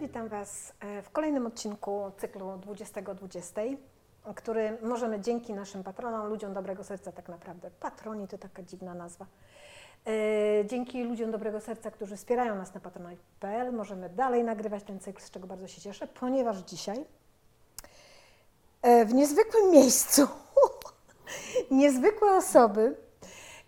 witam Was e, w kolejnym odcinku cyklu 2020, który możemy dzięki naszym patronom, ludziom dobrego serca tak naprawdę, patroni to taka dziwna nazwa, e, dzięki ludziom dobrego serca, którzy wspierają nas na patronite.pl możemy dalej nagrywać ten cykl, z czego bardzo się cieszę, ponieważ dzisiaj e, w niezwykłym miejscu niezwykłe osoby,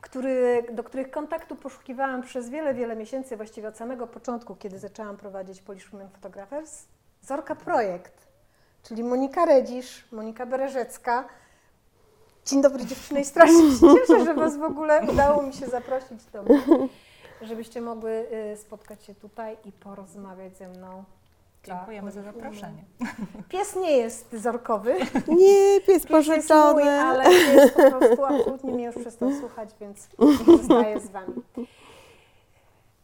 który, do których kontaktu poszukiwałam przez wiele, wiele miesięcy, właściwie od samego początku, kiedy zaczęłam prowadzić Polish Women Photographers, Zorka Projekt, czyli Monika Redzisz, Monika Bereżecka. Dzień dobry dziewczyny i strasznie się cieszę, że Was w ogóle udało mi się zaprosić do mnie, żebyście mogły y, spotkać się tutaj i porozmawiać ze mną. Dziękujemy za zaproszenie. Pies nie jest zorkowy. Nie, pies Pies jest mój, pożyczony. ale pies po prostu absolutnie mnie już przestał słuchać, więc zostaję z Wami.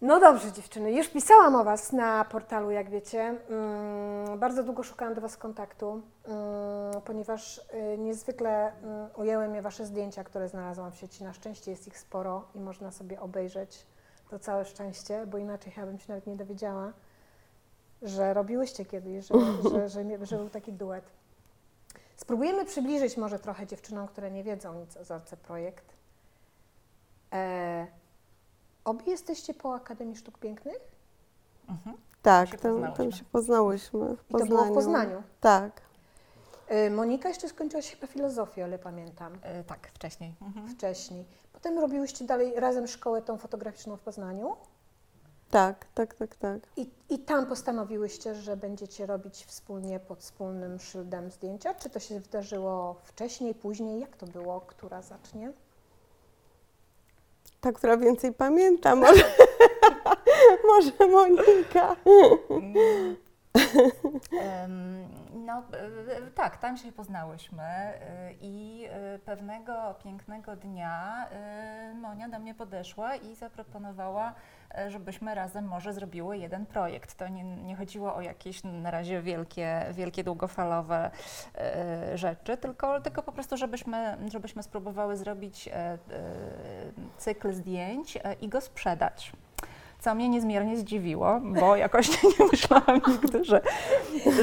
No dobrze dziewczyny, już pisałam o Was na portalu, jak wiecie. Mm, bardzo długo szukałam do Was kontaktu, mm, ponieważ y, niezwykle mm, ujęły mnie Wasze zdjęcia, które znalazłam w sieci. Na szczęście jest ich sporo i można sobie obejrzeć. To całe szczęście, bo inaczej chyba bym się nawet nie dowiedziała, że robiłyście kiedyś, że, że, że, że, że był taki duet. Spróbujemy przybliżyć może trochę dziewczynom, które nie wiedzą nic o Zorce Projekt. E, obie jesteście po Akademii Sztuk Pięknych? Mhm. Tak, się tam, tam się poznałyśmy w I to Poznaniu. było w Poznaniu. Tak. E, Monika jeszcze skończyłaś chyba filozofię, ale pamiętam, E, tak, wcześniej. Mhm. wcześniej. Potem robiłyście dalej razem szkołę tą fotograficzną w Poznaniu Tak, tak, tak, tak. i, i tam postanowiłyście, że będziecie robić wspólnie pod wspólnym szyldem zdjęcia. Czy to się wydarzyło wcześniej, później? Jak to było? Która zacznie? Ta, która więcej pamięta, może, może Monika. No tak, tam się poznałyśmy e, i e, pewnego pięknego dnia e, Monia do mnie podeszła i zaproponowała, e, żebyśmy razem może zrobiły jeden projekt. To nie, nie chodziło o jakieś na razie wielkie, wielkie długofalowe e, rzeczy, tylko, tylko po prostu, żebyśmy, żebyśmy spróbowały zrobić e, cykl zdjęć i go sprzedać. Co mnie niezmiernie zdziwiło, bo jakoś nie myślałam nigdy, że,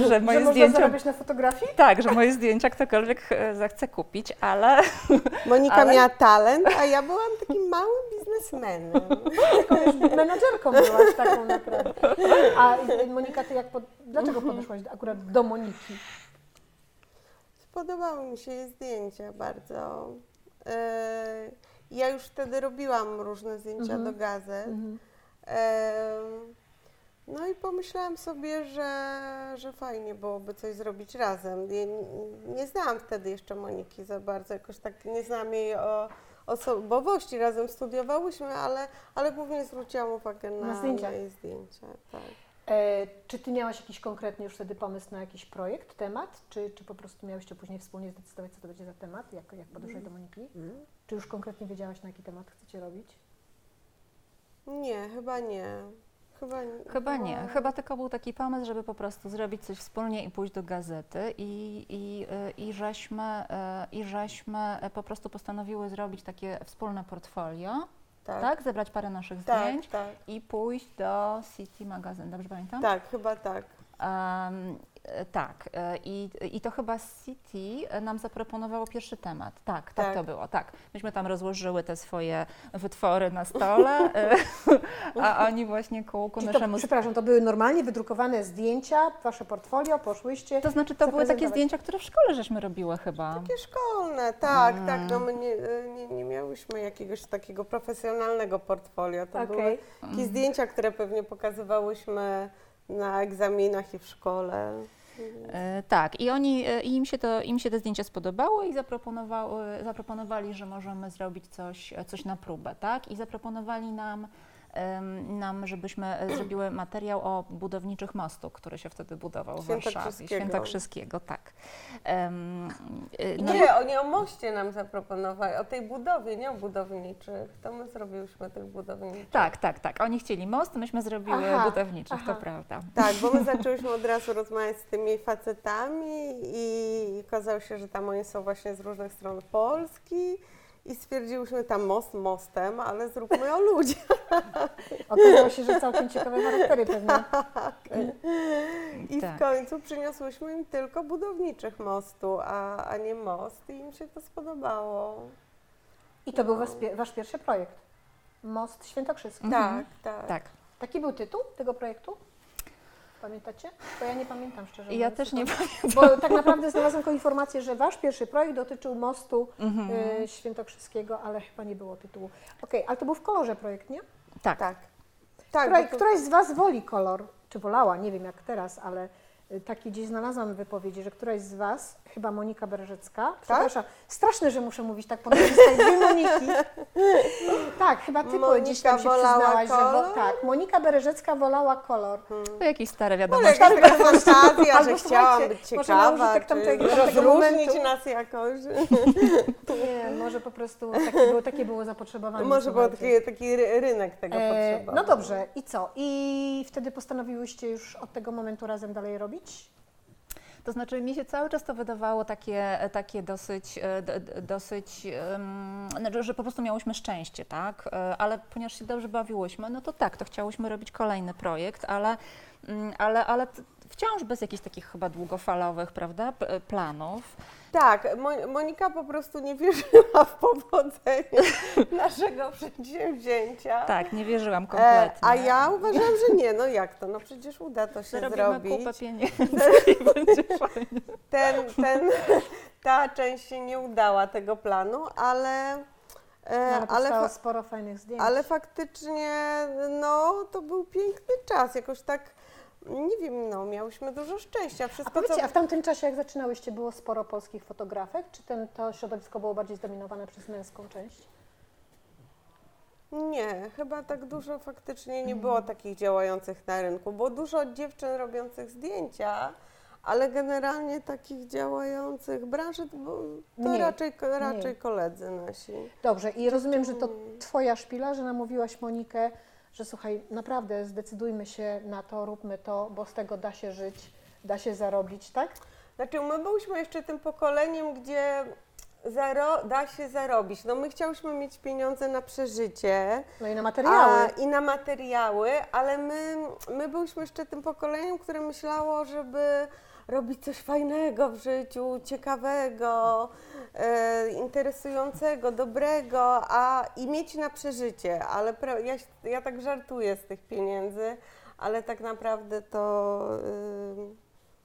że moje że można zdjęcia. zarabiać na fotografii? Tak, że moje zdjęcia ktokolwiek e, zechce kupić, ale Monika Ale- miała talent, a ja byłam takim małym biznesmenem. Taką już menadżerką byłaś taką naprawdę. A Monika, ty jak pod... dlaczego Mhm. podeszłaś akurat do Moniki? Podobały mi się jej zdjęcia bardzo. E, Ja już wtedy robiłam różne zdjęcia Mhm. do gazet. Mhm. No i pomyślałam sobie, że, że fajnie byłoby coś zrobić razem. Ja nie, znałam wtedy jeszcze Moniki za bardzo, jakoś tak nie znałam jej o osobowości. Razem studiowałyśmy, ale, ale głównie zwróciłam uwagę na, Na zdjęcia. jej zdjęcia. Tak. E, czy ty miałaś jakiś konkretny już wtedy pomysł na jakiś projekt, temat? Czy, czy po prostu miałyście później wspólnie zdecydować, co to będzie za temat, jak, jak podeszłaś do Moniki? Czy już konkretnie wiedziałaś, na jaki temat chcecie robić? Nie, chyba nie. Chyba, chyba nie. Chyba tylko był taki pomysł, żeby po prostu zrobić coś wspólnie i pójść do gazety i, i, e, i, żeśmy, e, i żeśmy e, po prostu postanowiły zrobić takie wspólne portfolio, tak? Tak, Zebrać parę naszych tak, zdjęć tak, i pójść do City Magazine, dobrze pamiętam? tak, chyba tak. E, tak, e, i, i to chyba City e, nam zaproponowało pierwszy temat. Tak, tak, Tak. to było, tak. Myśmy tam rozłożyły te swoje wytwory na stole, e, a oni właśnie ku, ku Czyli to, naszemu... przepraszam, to były normalnie wydrukowane zdjęcia, wasze portfolio, poszłyście. To znaczy, to były takie zdjęcia, które w szkole żeśmy robiły chyba. Takie szkolne, tak, Mm. tak. No my nie, nie, nie miałyśmy jakiegoś takiego profesjonalnego portfolio. To były Okej. takie zdjęcia, które pewnie pokazywałyśmy na egzaminach i w szkole. E, tak, i oni, e, im, się to, im się te zdjęcia spodobały i zaproponowały, zaproponowali, że możemy zrobić coś, coś na próbę, tak? I zaproponowali nam, nam żebyśmy e, zrobiły materiał o budowniczych mostu, który się wtedy budował w Warszawie. Świętokrzyskiego. Tak. E, no, Nie, oni o moście nam zaproponowali, o tej budowie, nie o budowniczych. To my zrobiłyśmy tych budowniczych. tak, tak, tak. Oni chcieli most, myśmy zrobiły Aha, budowniczych, aha. to prawda. Tak, bo my zaczęłyśmy od razu rozmawiać z tymi facetami i okazało się, że tam oni są właśnie z różnych stron Polski i stwierdziłyśmy tam most mostem, ale zróbmy o ludziach. Okazało się, że całkiem ciekawe charaktery pewnie. I Tak. w końcu przyniosłyśmy im tylko budowniczych mostu, a, a nie most i im się to spodobało. I to był was, wasz pierwszy projekt. Most Świętokrzyski. Mhm. Tak, tak. Tak. Taki był tytuł tego projektu? Pamiętacie? Bo ja nie pamiętam szczerze Ja mówiąc. też nie Bo tak naprawdę znalazłam tylko informację, że wasz pierwszy projekt dotyczył mostu Mhm. y, Świętokrzyskiego, ale chyba nie było tytułu. Okej, ale to był w kolorze projekt, nie? Tak. Tak. Tak, Której, to- któraś z was woli kolor, czy wolała, nie wiem jak teraz, ale taki gdzieś znalazłam wypowiedzi, że któraś z was, chyba Monika Berżecka, przepraszam, straszne, że muszę mówić tak po nazwisku, dwie Moniki. tak, chyba ty Monika gdzieś tam się przyznałaś, że wo, kolor? tak, Monika Bereżecka wolała kolor. To jakieś stare Może wiadomości. jakaś taka fantazja, Albo że chciałam być może ciekawa, użytek czy tamtego- tamtego rozróżnić momentu. nas jakoś. Nie, może po prostu takie było, takie było zapotrzebowanie. Może był taki, taki ry- rynek tego E, potrzebował. no dobrze, i co? I wtedy postanowiłyście już od tego momentu razem dalej robić? To znaczy mi się cały czas to wydawało takie, takie dosyć, e, dosyć, znaczy, że po prostu miałyśmy szczęście, tak? E, Ale ponieważ się dobrze bawiłyśmy, no to tak, to chciałyśmy robić kolejny projekt, ale, mm, ale, ale wciąż bez jakichś takich chyba długofalowych, prawda, p- planów. Tak, Mo- Monika po prostu nie wierzyła w powodzenie naszego przedsięwzięcia. Tak, nie wierzyłam E, kompletnie. a ja uważam, że nie, no jak to, no przecież uda to się zrobić. kupę pieniędzy i będzie fajnie. Ten, ten, ta część się nie udała tego planu, ale, No, e, ale ale, sporo fajnych zdjęć. ale faktycznie, no to był piękny czas, jakoś tak, nie wiem, no miałyśmy dużo szczęścia. A Wszystko, powiedzcie, co... a w tamtym czasie, jak zaczynałyście, było sporo polskich fotografek? Czy ten, to środowisko było bardziej zdominowane przez męską część? Nie, chyba tak dużo faktycznie nie było takich działających na rynku. Było dużo dziewczyn robiących zdjęcia, ale generalnie takich działających branży to, Mniej, raczej, raczej mniej. koledzy nasi. Dobrze, i rozumiem, że to. Twoja szpila, że namówiłaś Monikę, że słuchaj, naprawdę zdecydujmy się na to, róbmy to, bo z tego da się żyć, da się zarobić, tak? Znaczy, my byliśmy jeszcze tym pokoleniem, gdzie zaro, da się zarobić. No my chciałyśmy mieć pieniądze na przeżycie. No i na materiały. A, I na materiały, ale my, my byliśmy jeszcze tym pokoleniem, które myślało, żeby robić coś fajnego w życiu, ciekawego, e, interesującego, dobrego, a i mieć na przeżycie. Ale pra, ja, ja tak żartuję z tych pieniędzy, ale tak naprawdę to.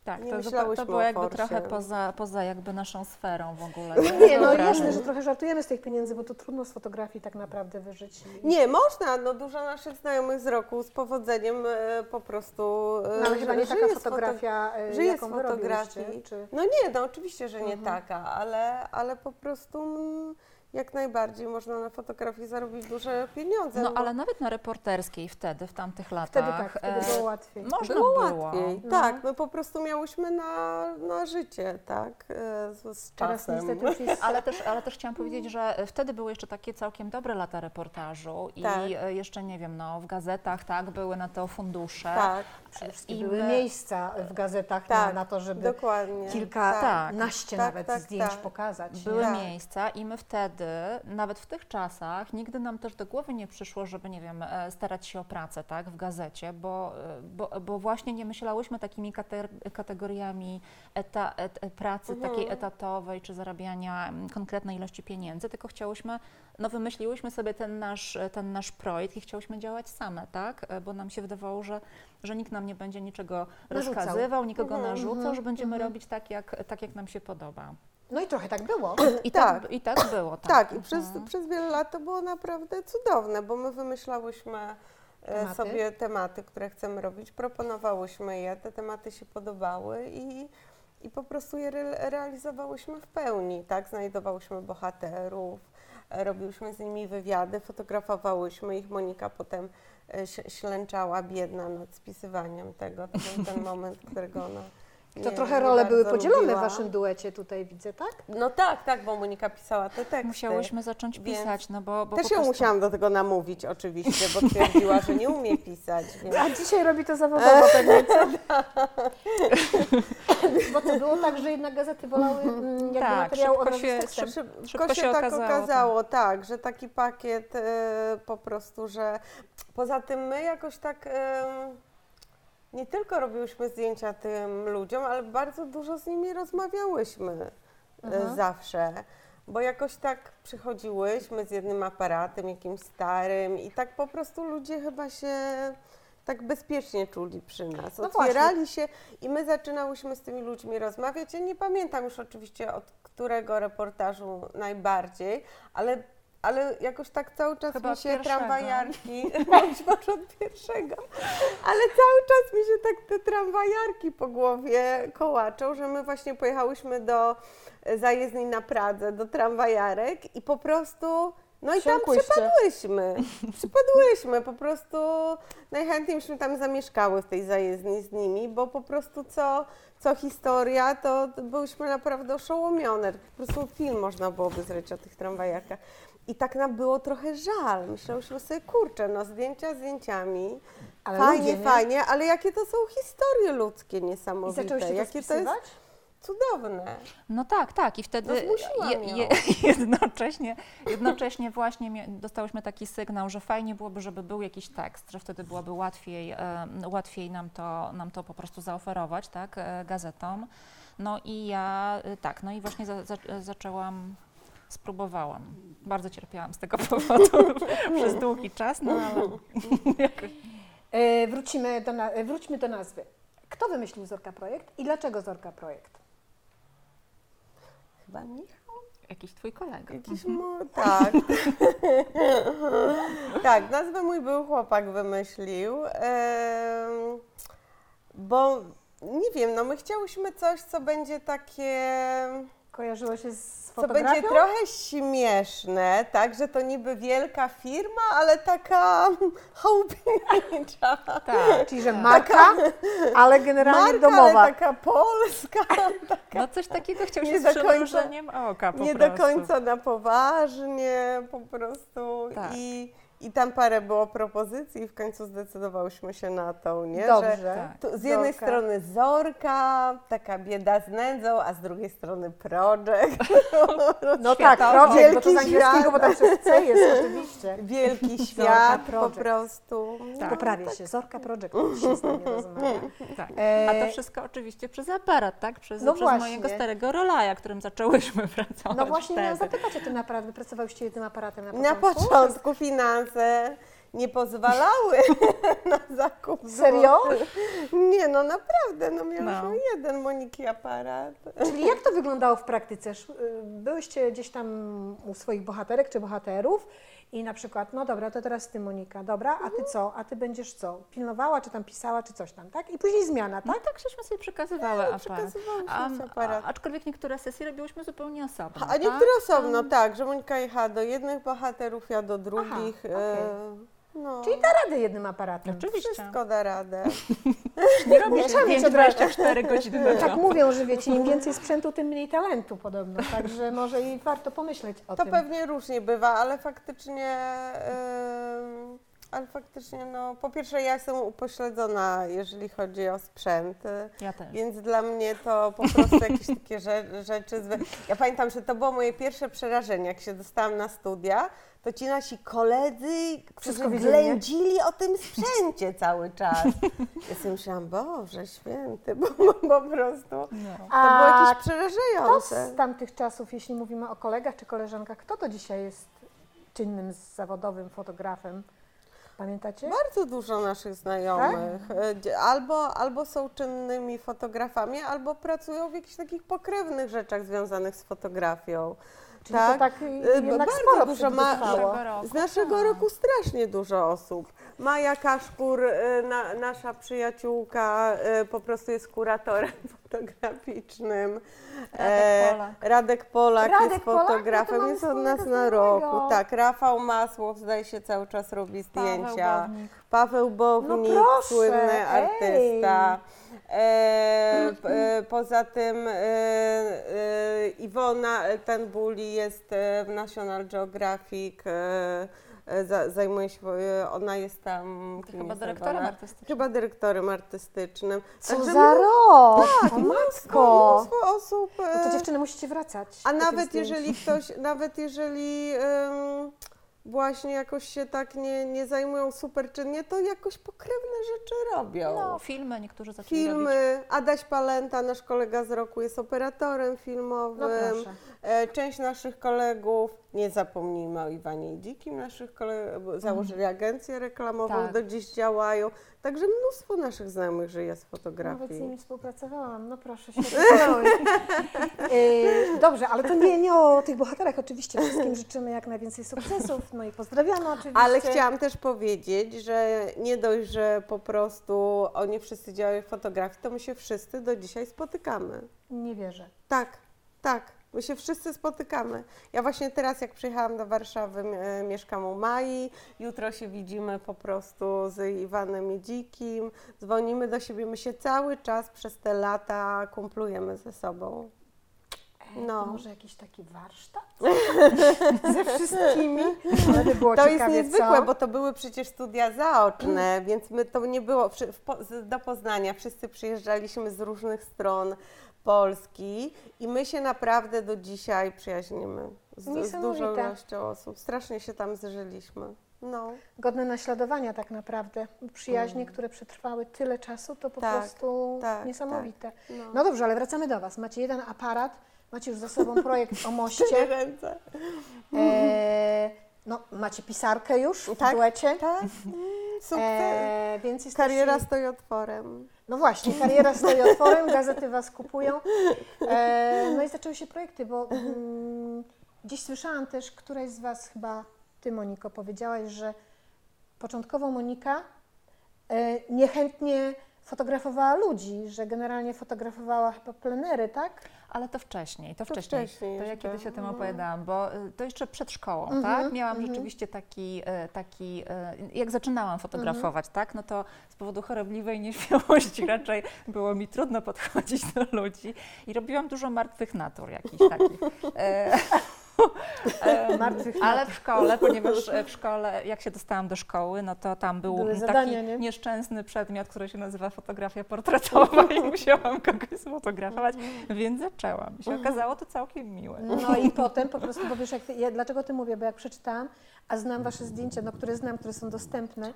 Tak, Nie to, myślałyśmy to było jakby Forsie. trochę poza, poza jakby naszą sferą w ogóle. Nie, no jasne, że trochę żartujemy z tych pieniędzy, bo to trudno z fotografii tak naprawdę wyżyć. Nie, można. No, dużo naszych znajomych z roku z powodzeniem e, po prostu. e, No, ale chyba nie taka foto- fotografia, żyje z jaką wy fotografii. czy... No nie, no oczywiście, że nie Mhm. taka, ale, ale po prostu mm, jak najbardziej można na fotografii zarobić duże pieniądze. No bo ale nawet na reporterskiej wtedy, w tamtych latach. Wtedy tak, wtedy e, było łatwiej. Można było było. łatwiej. No. Tak, my po prostu miałyśmy na, na życie, tak, e, z, z Teraz czasem. niestety. Ale też, ale też chciałam powiedzieć, że wtedy były jeszcze takie całkiem dobre lata reportażu i Tak. e, jeszcze nie wiem, no w gazetach tak były na to fundusze. Tak, I były my- miejsca w gazetach na, Tak, na to, żeby dokładnie. kilkanaście Tak, nawet tak, zdjęć tak. pokazać. Były Tak. miejsca i my wtedy, nawet w tych czasach, nigdy nam też do głowy nie przyszło, żeby, nie wiem, e, starać się o pracę, tak, w gazecie, bo, e, bo, bo właśnie nie myślałyśmy takimi kate- kategoriami eta, et, e, pracy Mhm. takiej etatowej, czy zarabiania konkretnej ilości pieniędzy, tylko chciałyśmy, no wymyśliłyśmy sobie ten nasz, ten nasz projekt i chciałyśmy działać same, tak, bo nam się wydawało, że, że nikt nam nie będzie niczego Narzucał. rozkazywał, nikogo Mhm, narzucał, że będziemy mhm. robić tak jak, tak, jak nam się podoba. No i trochę tak było. I tak, Tak. i tak było. Tak, Tak, i przez, Mhm. przez wiele lat to było naprawdę cudowne, bo my wymyślałyśmy e, Tematy. sobie tematy, które chcemy robić, proponowałyśmy je, te tematy się podobały i, i po prostu je re, realizowałyśmy w pełni, tak? Znajdowałyśmy bohaterów, e, robiłyśmy z nimi wywiady, fotografowałyśmy ich. Monika potem e, ślęczała biedna nad spisywaniem tego. To był ten moment, którego ona To Nie, trochę nie role były bardzo podzielone w lubiła. waszym duecie tutaj, widzę, tak? No tak, tak, bo Monika pisała te teksty. Musiałyśmy zacząć Więc pisać, no bo, bo Też po ją prostu... musiałam do tego namówić oczywiście, bo twierdziła, że nie umie pisać. Więc... A dzisiaj robi to zawodowo pewnie, co? Bo to było tak, że jednak gazety wolały mm, jakby Tak, materiał szybko od razu się- z tekstem. Szybko, Szybko się, się tak okazało, okazało, tak. że taki pakiet e, po prostu, że poza tym my jakoś tak e, nie tylko robiłyśmy zdjęcia tym ludziom, ale bardzo dużo z nimi rozmawiałyśmy e, Mhm. zawsze. Bo jakoś tak przychodziłyśmy z jednym aparatem, jakimś starym i tak po prostu ludzie chyba się tak bezpiecznie czuli przy nas. No Otwierali się i my zaczynałyśmy z tymi ludźmi rozmawiać. Ja nie pamiętam już oczywiście od którego reportażu najbardziej, ale, ale jakoś tak cały czas Chyba mi się pierwszego. tramwajarki, być może od pierwszego, ale cały czas mi się tak te tramwajarki po głowie kołaczą, że my właśnie pojechałyśmy do e, zajezdni na Pradze, do tramwajarek i po prostu no i tam przypadłyśmy. Przypadłyśmy, po prostu najchętniej byśmy tam zamieszkały w tej zajezdni z nimi, bo po prostu co, co historia, to byłyśmy naprawdę oszołomione. Po prostu film można byłoby zrobić o tych tramwajarkach. I tak nam było trochę żal. Myślałyśmy sobie, kurczę, no zdjęcia zdjęciami, Ale fajnie, ludzie, nie? fajnie, ale jakie to są historie ludzkie I niesamowite. zaczęłyście to jakie to jest spisywać? cudowne. No tak, tak. I wtedy No zmusiłam ją. jednocześnie, jednocześnie właśnie dostałyśmy taki sygnał, że fajnie byłoby, żeby był jakiś tekst, że wtedy byłoby łatwiej, e, łatwiej nam, to, nam to po prostu zaoferować, tak, e, gazetom. No i ja, e, tak, no i właśnie za, za, zaczęłam, spróbowałam. Bardzo cierpiałam z tego powodu przez długi czas, no ale jakoś E, wrócimy do na, e, wróćmy do nazwy. Kto wymyślił Zorka Projekt i dlaczego Zorka Projekt? Chyba Michał? jakiś twój kolega. Jakiś mu... Tak. tak, nazwę mój był chłopak wymyślił. em, bo nie wiem, no my chciałyśmy coś, co będzie takie. Kojarzyło się z Co fotografią? będzie trochę śmieszne, tak, że to niby wielka firma, ale taka chałupnicza. Tak. Czyli, że marka, ale generalnie Marka, domowa. ale taka polska, No coś takiego chciał się Nie z do końca- przymrużeniem oka po nie prostu. do końca na poważnie, po prostu. Tak. I, I tam parę było propozycji i w końcu zdecydowałyśmy się na tą, nie? Że Dobrze. Tak. tu z jednej Zorka. strony Zorka, taka bieda z nędzą, a z drugiej strony Project. No tak, Światowo. projekt, bo to z Wielki angielskiego, świat. bo tam przez C jest oczywiście. Wielki Zorka świat po Project. prostu. Tak. Poprawię się, Zorka Project, się z nami rozmawia. Tak. E, A to wszystko oczywiście przez aparat, tak? Przez, No przez właśnie. mojego starego Rolaja, którym zaczęłyśmy pracować No właśnie miałam wtedy. zapytać o ten aparat. Wy pracowałyście jednym aparatem na Na początku? początku finanse nie pozwalały na zakup. Serio? Nie, no naprawdę, no miałyśmy No. jeden Moniki aparat. Czyli jak to wyglądało w praktyce? Y, Byłyście gdzieś tam u swoich bohaterek czy bohaterów i na przykład, no dobra, to teraz ty Monika, dobra, a ty co? A ty będziesz co? Pilnowała, czy tam pisała, czy coś tam, tak? I później zmiana, No tak? tak, żeśmy sobie przekazywały aparat. przekazywałyśmy A, sobie aparat. aczkolwiek niektóre sesje robiłyśmy zupełnie osobno. A niektóre osobno, tak, że Monika jechała do jednych bohaterów, ja do drugich. okej. e, no, Czyli da radę jednym aparatem. Oczywiście. wszystko da radę. Nie robi Nie, się trzeba mieć zdjęć od razu. 24 godziny na Tak mówią, że wiecie, im więcej sprzętu, tym mniej talentu podobno, także może i warto pomyśleć o To tym. pewnie różnie bywa, ale faktycznie, em, ale faktycznie, no, po pierwsze ja jestem upośledzona, jeżeli chodzi o sprzęt. Ja też. Więc dla mnie to po prostu jakieś takie rze- rzeczy. Ja pamiętam, że to było moje pierwsze przerażenie, jak się dostałam na studia, to ci nasi koledzy, którzy nie? ględzili o tym sprzęcie cały czas. Ja sobie myślałam, Boże święty, bo, bo po prostu No. to było jakieś kto przerażające. z tamtych czasów, jeśli mówimy o kolegach czy koleżankach, kto to dzisiaj jest czynnym, zawodowym fotografem? Pamiętacie? Bardzo dużo naszych znajomych Tak? e, albo, albo są czynnymi fotografami, albo pracują w jakichś takich pokrewnych rzeczach związanych z fotografią. Czyli to tak E, jednak bardzo sporo dużo ma- roku, Z naszego tak. roku strasznie dużo osób. Maja Kaszpur, y, na, nasza przyjaciółka, y, po prostu jest kuratorem fotograficznym. Radek Polak. Radek Polak Radek jest Polak? No to fotografem, jest od nas na roku. Tak, Rafał Masłow zdaje się cały czas robi Paweł zdjęcia. Bownik. Paweł Bownik, No proszę, słynny ej. artysta. E, e, poza tym e, e, Iwona Tenbuli jest e, w National Geographic, e, e, za, zajmuje się, e, ona jest tam... Chyba jest dyrektorem Iwona? artystycznym. Chyba dyrektorem artystycznym. Co Także za rok! Tak, mnóstwo, matko! mnóstwo osób. No e, to dziewczyny musicie wracać. a nawet zdjęć. jeżeli ktoś, nawet jeżeli em, właśnie jakoś się tak nie, nie zajmują super czynnie, to jakoś pokrewne rzeczy robią. No, filmy niektórzy zaczęli robić. Filmy, Adaś Palenta, nasz kolega z roku, jest operatorem No filmowym. proszę. E, Część naszych kolegów, nie zapomnijmy o Iwanie i Dzikim, naszych kolegów, założyli agencję reklamową, Tak. do dziś działają. Także mnóstwo naszych znajomych żyje z Nawet z fotografii. nimi współpracowałam, no proszę się yy, Dobrze, ale to nie, nie o tych bohaterach oczywiście. Wszystkim życzymy jak najwięcej sukcesów, no i pozdrawiamy oczywiście. Ale chciałam też powiedzieć, że nie dość, że po prostu oni wszyscy działają w fotografii, to my się wszyscy do dzisiaj spotykamy. Nie wierzę. Tak, tak. My się wszyscy spotykamy. Ja właśnie teraz, jak przyjechałam do Warszawy, e, mieszkam u Mai. Jutro się widzimy po prostu z Iwanem i Dzikim. Dzwonimy do siebie. My się cały czas przez te lata kumplujemy ze sobą. No. No. To może jakiś taki warsztat ze wszystkimi? Ale by było To jest ciekawie, niezwykłe, co? bo to były przecież studia zaoczne, więc my to nie było do Poznania. Wszyscy przyjeżdżaliśmy z różnych stron Polski i my się naprawdę do dzisiaj przyjaźnimy z, z dużą ilością osób. Strasznie się tam zżyliśmy. No, Godne naśladowania tak naprawdę. Przyjaźnie, które przetrwały tyle czasu, to po Mm. Tak, prostu tak, niesamowite. no. No dobrze, ale wracamy do Was. Macie jeden aparat, macie już za sobą projekt o moście. Cztery ręce. E, no, macie pisarkę już w Tak, duecie. Tak, mm, sukces. E, więc jesteście... Kariera stoi otworem. No właśnie, kariera stoi otworem, gazety Was kupują. E, no i zaczęły się projekty, bo mm, gdzieś słyszałam też, któraś z Was, chyba Ty Moniko, powiedziałaś, że początkowo Monika e, niechętnie fotografowała ludzi, że generalnie fotografowała chyba plenery, tak? Ale to wcześniej, to To wcześniej. wcześniej to ja kiedyś o tym Mhm. opowiadałam, bo y, to jeszcze przed szkołą, Mhm, tak? Miałam mhm. rzeczywiście taki, y, taki y, jak zaczynałam fotografować, tak? No to z powodu chorobliwej nieśmiałości raczej było mi trudno podchodzić do ludzi i robiłam dużo martwych natur jakichś takich. Ale w szkole, ponieważ e, w szkole, jak się dostałam do szkoły, no to tam był Były taki zadania, nie? nieszczęsny przedmiot, który się nazywa fotografia portretowa i musiałam kogoś sfotografować, więc zaczęłam. I się okazało to całkiem miłe. No i potem po prostu, bo wiesz, jak, ja, dlaczego Ty mówię, bo jak przeczytałam, a znam Wasze zdjęcia, no, które znam, które są dostępne,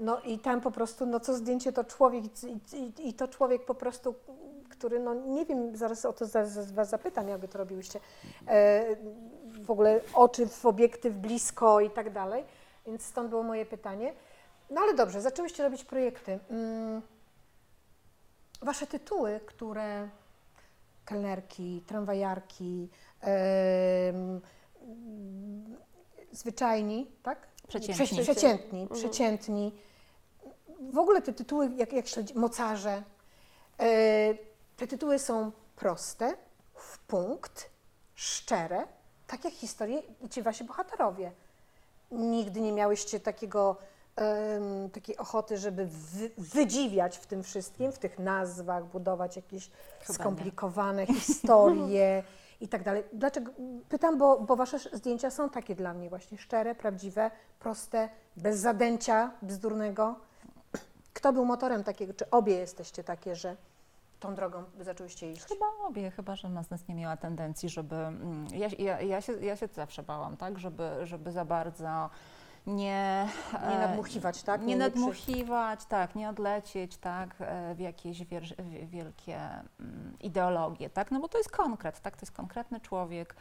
no i tam po prostu, no co zdjęcie to człowiek i, i, i to człowiek po prostu, który, no nie wiem, zaraz o to za, za, Was zapytam, jakby to robiłyście, e, w ogóle oczy w obiektyw blisko i tak dalej, więc stąd było moje pytanie. No ale dobrze, zaczęłyście robić projekty. Mm, wasze tytuły, które kelnerki, tramwajarki, zwyczajni, tak? Przeciętni. Prze- przeciętni, przeciętni. W ogóle te tytuły, jak, jak śledzi, mocarze, e, te tytuły są proste, w punkt, szczere, tak jak historie i ci wasi bohaterowie. Nigdy nie miałyście takiego, em, takiej ochoty, żeby wy, wydziwiać w tym wszystkim, w tych nazwach, budować jakieś Chyba nie. skomplikowane historie i tak dalej. Dlaczego? Pytam, bo, bo wasze sz- zdjęcia są takie dla mnie właśnie szczere, prawdziwe, proste, bez zadęcia bzdurnego. Kto był motorem takiego, czy obie jesteście takie, że tą drogą zaczęłyście iść? Chyba obie, chyba że nas nie miała tendencji, żeby. mm, Ja, ja, ja, się, ja się zawsze bałam, tak, żeby, żeby za bardzo nie. Nie e, nadmuchiwać, tak? Nie, przy- nadmuchiwać, tak, nie odlecieć, tak, e, w jakieś wier- wielkie mm, ideologie, tak, no bo to jest konkret, tak, to jest konkretny człowiek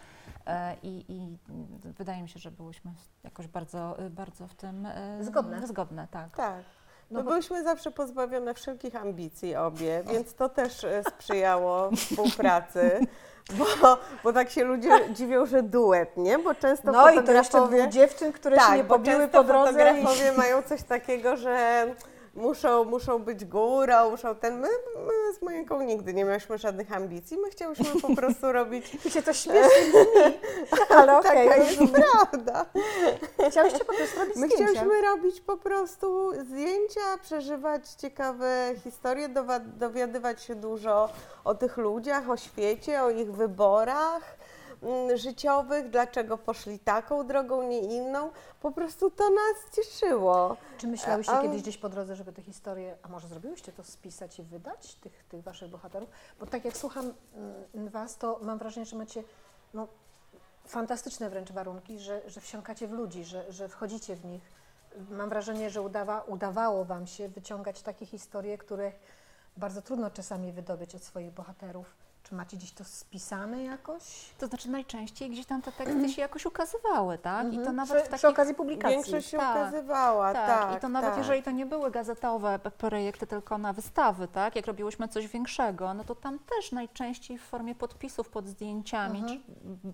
e, i, i wydaje mi się, że byłyśmy jakoś bardzo, bardzo w tym Zgodne. zgodne, tak. Tak. No bo- byłyśmy zawsze pozbawione wszelkich ambicji obie, więc to też e, sprzyjało współpracy, bo, bo tak się ludzie dziwią, że duet, nie? Bo często No i to jeszcze dwóch dziewczyn, które się nie tak, pobiły po drodze. i- fotografowie mają coś takiego, że muszą, muszą być górą, muszą ten. My, my z Moniką nigdy nie miałyśmy żadnych ambicji. My chciałyśmy po prostu robić. Mi się to śmiesznie brzmi, ale okej, Taka jest prawda. Chciałyście po prostu robić My zdjęcia. chciałyśmy robić po prostu zdjęcia, przeżywać ciekawe historie, dowiadywać się dużo o tych ludziach, o świecie, o ich wyborach życiowych, dlaczego poszli taką drogą, nie inną. Po prostu to nas cieszyło. Czy myślałyście A- kiedyś gdzieś po drodze, żeby te historie, a może zrobiłyście to spisać i wydać, tych, tych waszych bohaterów? Bo tak jak słucham mm, was, to mam wrażenie, że macie no, fantastyczne wręcz warunki, że, że wsiąkacie w ludzi, że, że wchodzicie w nich. Mam wrażenie, że udawa, udawało wam się wyciągać takie historie, które bardzo trudno czasami wydobyć od swoich bohaterów. Czy macie gdzieś to spisane jakoś? To znaczy najczęściej gdzieś tam te teksty się jakoś ukazywały, tak? I to Mhm. nawet przy, w takich... przy okazji publikacji. Większość się Tak, ukazywała, tak. Tak, i to nawet tak. jeżeli to nie były gazetowe projekty, tylko na wystawy, tak? Jak robiłyśmy coś większego, no to tam też najczęściej w formie podpisów pod zdjęciami Mhm.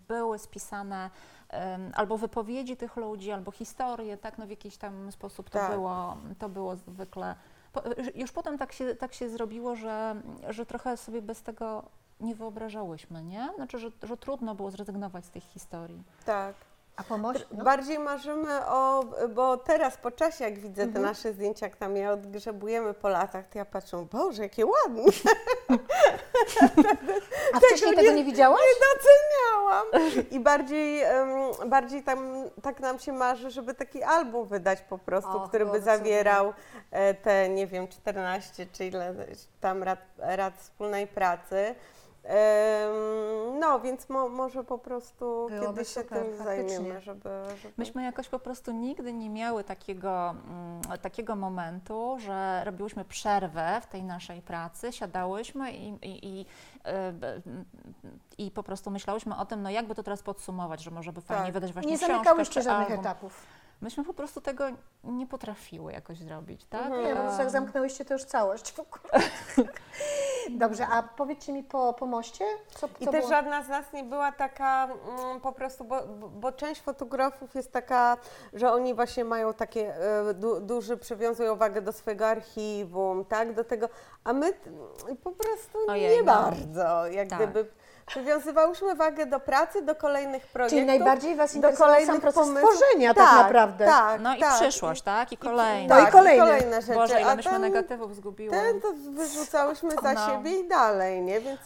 były spisane em, albo wypowiedzi tych ludzi, albo historie, tak? No w jakiś tam sposób to Tak. było, to było zwykle. Po, już potem tak się, tak się zrobiło, że, że trochę sobie bez tego nie wyobrażałyśmy, nie? Znaczy, że, że trudno było zrezygnować z tych historii. tak. A pomoże? No, Bardziej marzymy o, bo teraz po czasie, jak widzę Mhm. te nasze zdjęcia, jak tam je odgrzebujemy po latach, to ja patrzę, Boże, jakie ładne, a wcześniej tego nie- nie widziałaś? doceniałam. I bardziej, em, bardziej tam, tak nam się marzy, żeby taki album wydać po prostu, Och, który by zawierał e, te, nie wiem, 14 czy ile tam rad, rad wspólnej pracy. No, więc mo, może po prostu Byłoby kiedyś się super, tym faktycznie. zajmiemy, żeby, żeby... Myśmy jakoś po prostu nigdy nie miały takiego, mm, takiego momentu, że robiłyśmy przerwę w tej naszej pracy, siadałyśmy i, i, i, b- i po prostu myślałyśmy o tym, no jakby to teraz podsumować, że może by fajnie Tak. wydać właśnie Nie książkę zamykałyście żadnych album. etapów. Myśmy po prostu tego nie potrafiły jakoś zrobić, tak? Mhm. Nie, no to Em, jak zamknęłyście to już całość w ogóle. Dobrze, a powiedzcie mi po, po moście, co, I co też było? żadna z nas nie była taka mm, po prostu, bo, bo- bo część fotografów jest taka, że oni właśnie mają takie e, du, duży, przywiązują wagę do swojego archiwum, tak, do tego, a my t- po prostu Ojej, nie no. bardzo, jak Tak. gdyby przywiązywałyśmy wagę do pracy, do kolejnych projektów. Czyli najbardziej Was do interesował sam kolejnych proces pomysłów. tworzenia tak, naprawdę. Tak, No i tak. przyszłość, tak? I kolejne. No i tak, kolejne. rzeczy. Boże, ile a myśmy ten, negatywów zgubiły. ten to wyrzucałyśmy za No. siebie i dalej, nie, więc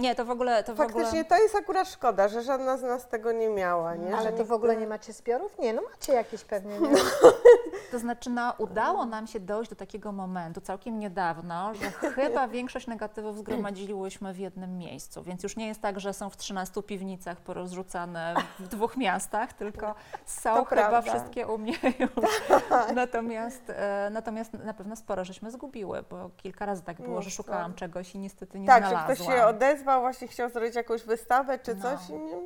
Nie, to w ogóle... To w ogóle... faktycznie to jest akurat szkoda, że żadna z nas tego nie miała, nie? Ale że to w ogóle nie macie zbiorów? Nie, no macie jakieś pewnie, nie? To znaczy, no, udało nam się dojść do takiego momentu całkiem niedawno, że chyba większość negatywów zgromadziłyśmy w jednym miejscu. Więc już nie jest tak, że są w 13 piwnicach porozrzucane w dwóch miastach, tylko są To chyba prawda. wszystkie u mnie już. Natomiast, e, natomiast na pewno sporo żeśmy zgubiły, bo kilka razy tak było, że szukałam czegoś i niestety nie tak, że znalazłam. ktoś się odezwał, właśnie chciał zrobić jakąś wystawę czy No. coś. i Nie,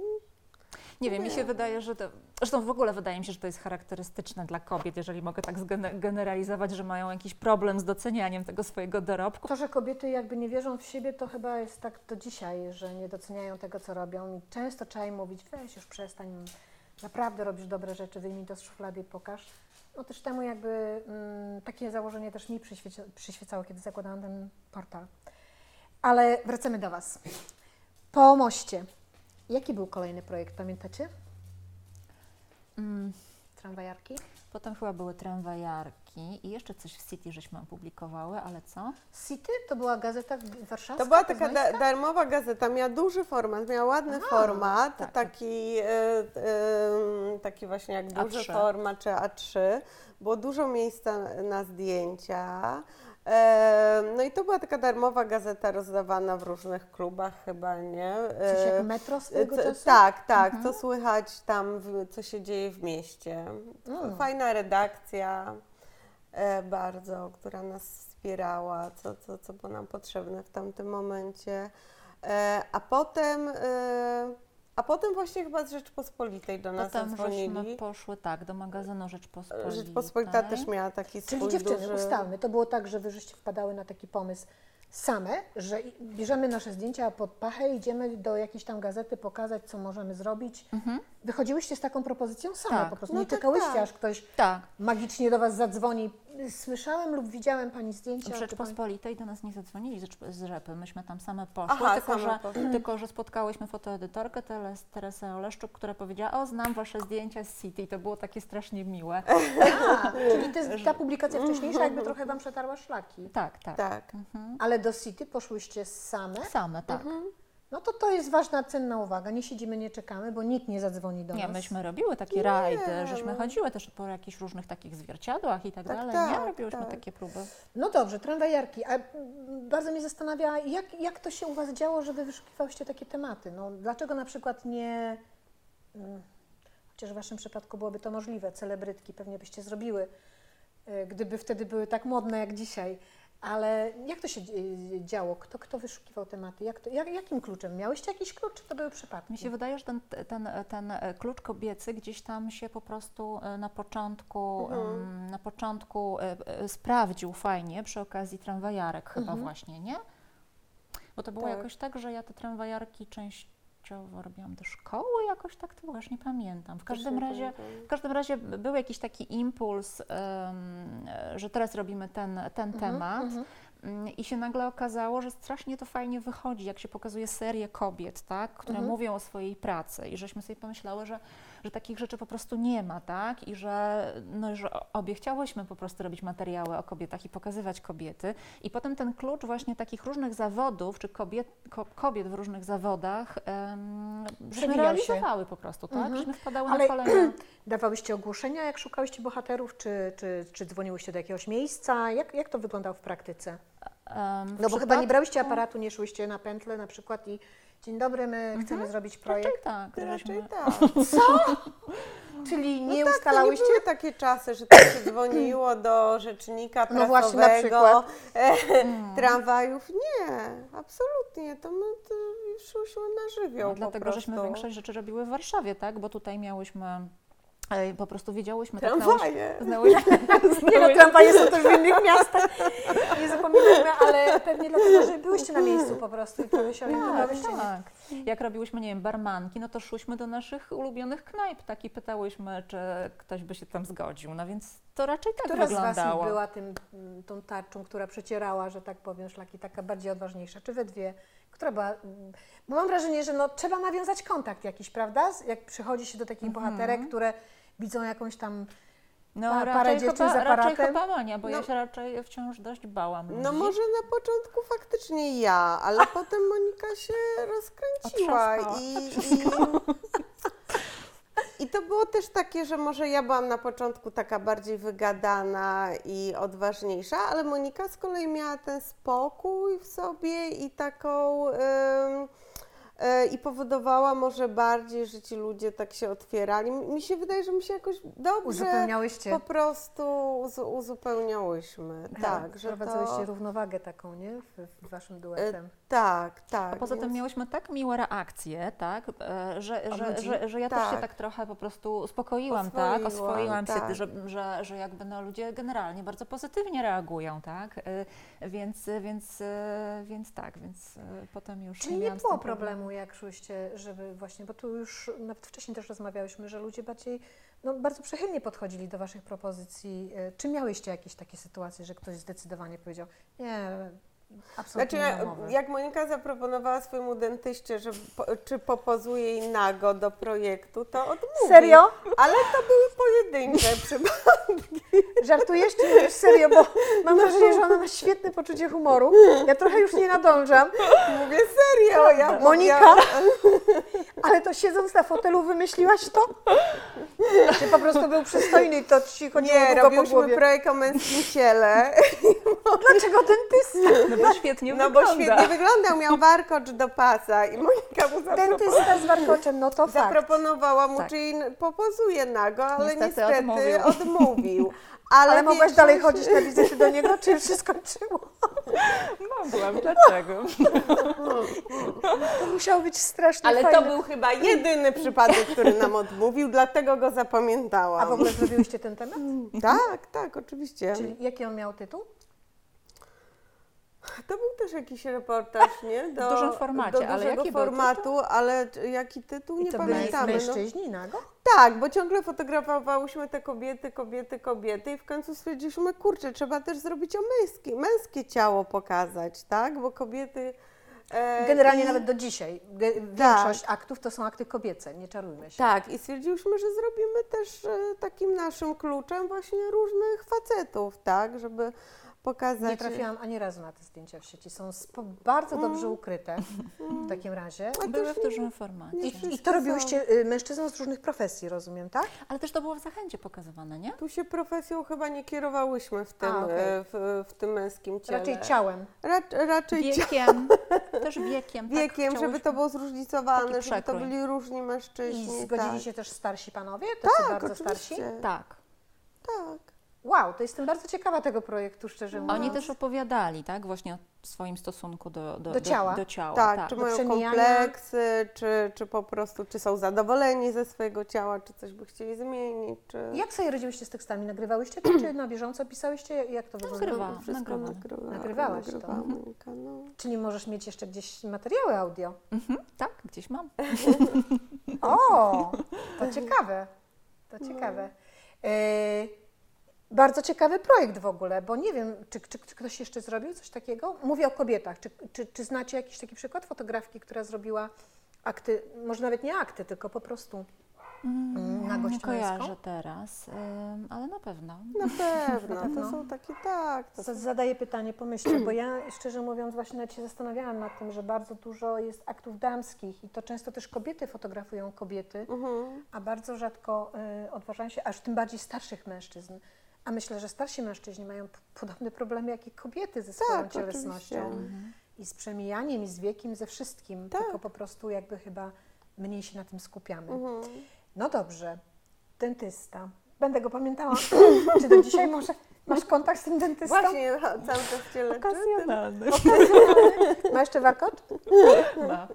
Nie wiem, mi się wydaje, że to. Zresztą w ogóle wydaje mi się, że to jest charakterystyczne dla kobiet, jeżeli mogę tak generalizować, że mają jakiś problem z docenianiem tego swojego dorobku. To, że kobiety jakby nie wierzą w siebie, to chyba jest tak do dzisiaj, że nie doceniają tego, co robią. I często trzeba im mówić, weź już przestań, naprawdę robisz dobre rzeczy, wyjmij to z szuflady i pokaż. No też temu jakby mm, takie założenie też mi przyświeci, przyświecało, kiedy zakładałam ten portal. Ale wracamy do Was. Po moście. Jaki był kolejny projekt, pamiętacie? Mm, Tramwajarki? potem chyba były tramwajarki i jeszcze coś w City żeśmy opublikowały, ale co? City to była gazeta warszawska? to była taka da, darmowa gazeta, miała duży format, miała ładny A, format, tak. taki, e, e, taki właśnie jak duży A3. format czy A3. Było dużo miejsca na zdjęcia. E, no i to była taka darmowa gazeta rozdawana w różnych klubach chyba, nie? E, Coś jak metro swojego Co- czasu? Tak, tak, Mhm. co słychać tam, co się dzieje w mieście. Mm. Fajna redakcja, e, bardzo, która nas wspierała, co, co, co było nam potrzebne w tamtym momencie. E, a potem, e, a potem właśnie chyba z Rzeczpospolitej do nas Potem żeśmy zadzwonili. poszły tak do magazynu Rzeczpospolitej. Rzeczpospolita też miała taki swój Czyli dziewczyny, duży... ustalmy, to było tak, że wy żeście wpadały na taki pomysł same, że bierzemy nasze zdjęcia pod pachę, idziemy do jakiejś tam gazety pokazać, co możemy zrobić. Mhm. Wychodziłyście z taką propozycją same Tak. po prostu, No nie tak, czekałyście, tak. aż ktoś Tak. magicznie do was zadzwoni, słyszałem lub widziałem Pani zdjęcia. pani- Rzeczpospolitej do nas nie zadzwonili z, Rzepy, myśmy tam same poszły, Aha, tylko, same że, poszły. tylko że spotkałyśmy fotoedytorkę Teres, Teresę Oleszczuk, która powiedziała, o znam Wasze zdjęcia z City, to było takie strasznie miłe. A, czyli ta publikacja wcześniejsza jakby trochę Wam przetarła szlaki. Tak, tak. Tak. Mhm. Ale do City poszłyście same? Same, tak. No to to jest ważna, cenna uwaga. Nie siedzimy, nie czekamy, bo nikt nie zadzwoni do Nie, nas. myśmy robiły takie rajdy, żeśmy chodziły też po jakichś różnych takich zwierciadłach i tak, Tak, dalej. tak, nie, robiłyśmy tak. takie próby. No dobrze, tramwajarki. A bardzo mnie zastanawia, jak, jak to się u Was działo, że Wy wyszukiwałyście takie tematy? No, dlaczego na przykład nie, mm, chociaż w Waszym przypadku byłoby to możliwe, celebrytki pewnie byście zrobiły, y, gdyby wtedy były tak modne jak dzisiaj. Ale jak to się y, działo? Kto, kto wyszukiwał tematy? Jak to, jak, jakim kluczem? Miałyście jakiś klucz, czy to były przypadki? Mi się wydaje, że ten, ten, ten e, klucz kobiecy gdzieś tam się po prostu e, na początku, em, na początku e, e, sprawdził fajnie przy okazji tramwajarek chyba właśnie, nie? Bo to było Tak. jakoś tak, że ja te tramwajarki robiłam do szkoły, jakoś tak to było, już nie pamiętam. W każdym razie, w każdym razie był jakiś taki impuls, e, że teraz robimy ten, ten temat. Mm, I się nagle okazało, że strasznie to fajnie wychodzi, jak się pokazuje serię kobiet, tak, które mówią o swojej pracy. I żeśmy sobie pomyślały, że, że takich rzeczy po prostu nie ma, tak? I że, no, że obie chciałyśmy po prostu robić materiały o kobietach i pokazywać kobiety. I potem ten klucz właśnie takich różnych zawodów, czy kobiet, ko, kobiet w różnych zawodach, um, żeśmy Przewijał się. realizowały po prostu, tak? Żeśmy wpadały Ale- na kolana. Dawałyście ogłoszenia, jak szukałyście bohaterów, czy, czy, czy dzwoniłyście do jakiegoś miejsca? Jak, jak to wyglądało w praktyce? W No bo chyba nie brałyście aparatu, nie szłyście na pętlę na przykład i dzień dobry, my chcemy zrobić Raczej projekt. tak. Raczej żeśmy- tak. Czyli No nie tak, to ustalałyście? nie były takie czasy, że tak się dzwoniło do rzecznika No właśnie, na prasowego, przykład. e, tramwajów. Nie, absolutnie. To my to szłyśmy na żywioł No, dlatego prostu. żeśmy większość rzeczy robiły w Warszawie, tak? Bo tutaj miałyśmy, po prostu wiedziałyśmy, tak Tramwaje. znałyśmy, Nie no, tramwaje są też w innych miastach, nie zapominajmy, ale pewnie dlatego, że byłyście na miejscu po prostu i się orientowałyście. tak. Jak robiłyśmy, nie wiem, barmanki, no to szłyśmy do naszych ulubionych knajp, tak? I pytałyśmy, czy ktoś by się tam zgodził. No więc to raczej tak Która z Was wyglądało. była tym, mm, tą tarczą, która przecierała, że tak powiem, szlaki, taka bardziej odważniejsza? Czy we dwie? Która była... mm, Bo mam wrażenie, że no, trzeba nawiązać kontakt jakiś, prawda? Jak przychodzi się do takich bohaterek, które widzą jakąś tam... No pa- parę raczej dziewczyn chyba, z raczej aparatem. chyba Monia, bo ja No. się raczej wciąż dość bałam No ludzi. może na początku faktycznie ja, ale potem Monika się rozkręciła i, i, i to było też takie, że może ja byłam na początku taka bardziej wygadana i odważniejsza, ale Monika z kolei miała ten spokój w sobie i taką... ym, I powodowała może bardziej, że ci ludzie tak się otwierali. Mi się wydaje, że my się jakoś dobrze Uzupełniałyście. po prostu uzu- uzupełniałyśmy. Tak, że Prowadzałyście to... równowagę taką, nie? W, w Waszym duetem. Tak, tak. A poza tym więc- miałyśmy tak miłe reakcje, tak, e, że, że, że, że ja też się Tak. tak trochę po prostu uspokoiłam, tak, Oswoiłam, oswoiłam się, tak. że, że, że jakby no, ludzie generalnie bardzo pozytywnie reagują, tak, E, więc, więc, więc tak, więc e, potem już Czyli nie było problemu, jak szłyście, żeby właśnie, bo tu już nawet wcześniej też rozmawiałyśmy, że ludzie bardziej, no bardzo przychylnie podchodzili do Waszych propozycji. E, Czy miałyście jakieś takie sytuacje, że ktoś zdecydowanie powiedział, nie, absolutnie Znaczy, nie jak Monika zaproponowała swojemu dentyście, że po, czy popozuje jej nago do projektu, to odmówił. Serio? Ale to były pojedyncze przypadki. Żartujesz czy mówisz serio, bo mam wrażenie, że ona ma świetne poczucie humoru. Ja trochę już nie nadążam, Mówię serio. Ja, Monika? Ale to siedząc na fotelu wymyśliłaś to? Czy po prostu był przystojny i to Ci chodziło nie, długo po robiłyśmy głowie? projekt o męskim ciele. Dlaczego dentysta? No bo świetnie No bo wygląda. świetnie wyglądał, miał warkocz do pasa i Monika mu zaproponowała. Dentysta z warkoczem, no to fakt. Zaproponowała mu, Tak. czy jej popozuje nago, ale Niestety niestety, odmówił. odmówił. Ale, Ale mogłaś dalej chodzić na wizyty do niego, czy już się skończyło? Mogłam, dlaczego? To musiało być strasznie Ale fajne. to był chyba jedyny przypadek, który nam odmówił, dlatego go zapamiętałam. A w ogóle zrobiłyście ten temat? Tak, tak, oczywiście. Czyli jaki on miał tytuł? To był też jakiś reportaż, nie? W dużym formacie, do ale dużego jaki był formatu, ale jaki tytuł I nie to pamiętamy. No. mężczyźni nago? Tak, bo ciągle fotografowałyśmy te kobiety, kobiety, kobiety i w końcu stwierdziliśmy, kurczę, trzeba też zrobić o męskie, męskie ciało pokazać, tak? Bo kobiety... e, Generalnie i- nawet do dzisiaj. Ge- Większość aktów to są akty kobiece, nie czarujmy się. Tak, i stwierdziłyśmy, że zrobimy też e, takim naszym kluczem właśnie różnych facetów, tak? Żeby pokazać... Nie trafiłam ani razu na te zdjęcia w sieci. Są bardzo dobrze ukryte w takim razie. Były w dużym formacie. I, I to robiłyście y, mężczyznom z różnych profesji, rozumiem, tak? Ale też to było w zachęcie pokazywane, nie? Tu się profesją chyba nie kierowałyśmy w tym, A, e, w, w tym męskim ciele. Raczej ciałem. Rac- raczej Wiekiem, też wiekiem. tak, wiekiem, żeby chciałyśmy. to było zróżnicowane, żeby to byli różni I mężczyźni. zgodzili tak. się też starsi panowie, tacy Tak, bardzo starsi? oczywiście. Tak. Tak. Wow, to jestem bardzo ciekawa tego projektu, szczerze mówiąc. Oni też opowiadali, tak, właśnie o swoim stosunku do, do, Do ciała. Do, ciała Tak, czy do mają kompleksy, czy, czy po prostu, czy są zadowoleni ze swojego ciała, czy coś by chcieli zmienić, czy... Jak sobie radziłyście z tekstami? Nagrywałyście to, czy na bieżąco pisałyście? Jak to wygląda? Nagrywa. No, wszystko nagrywa, Nagrywałaś to. nagrywała Monika, no. Czyli możesz mieć jeszcze gdzieś materiały audio? Mhm, tak, gdzieś mam. O, to ciekawe. To ciekawe. E, bardzo ciekawy projekt w ogóle, bo nie wiem, czy, czy, czy ktoś jeszcze zrobił coś takiego? Mówię o kobietach. Czy, czy, czy znacie jakiś taki przykład fotografki, która zrobiła akty, może nawet nie akty, tylko po prostu Mm, nagość nie kojarzę teraz, ym, ale na pewno. Na pewno, Na pewno. to są takie, tak, to są Zadaję pytanie, pomyślcie, bo ja szczerze mówiąc właśnie nawet się zastanawiałam nad tym, że bardzo dużo jest aktów damskich i to często też kobiety fotografują kobiety, Mhm. a bardzo rzadko y, odważają się, aż tym bardziej starszych mężczyzn. A myślę, że starsi mężczyźni mają podobne problemy jak i kobiety ze swoją Tak, cielesnością oczywiście. i z przemijaniem, i z wiekiem, ze wszystkim, Tak. tylko po prostu jakby chyba mniej się na tym skupiamy. Mhm. No dobrze, dentysta. Będę go pamiętała. Czy do dzisiaj może masz kontakt z tym dentystą? Właśnie cały czas cię leczy. Okazjonalny. Ma jeszcze warkot? Ma.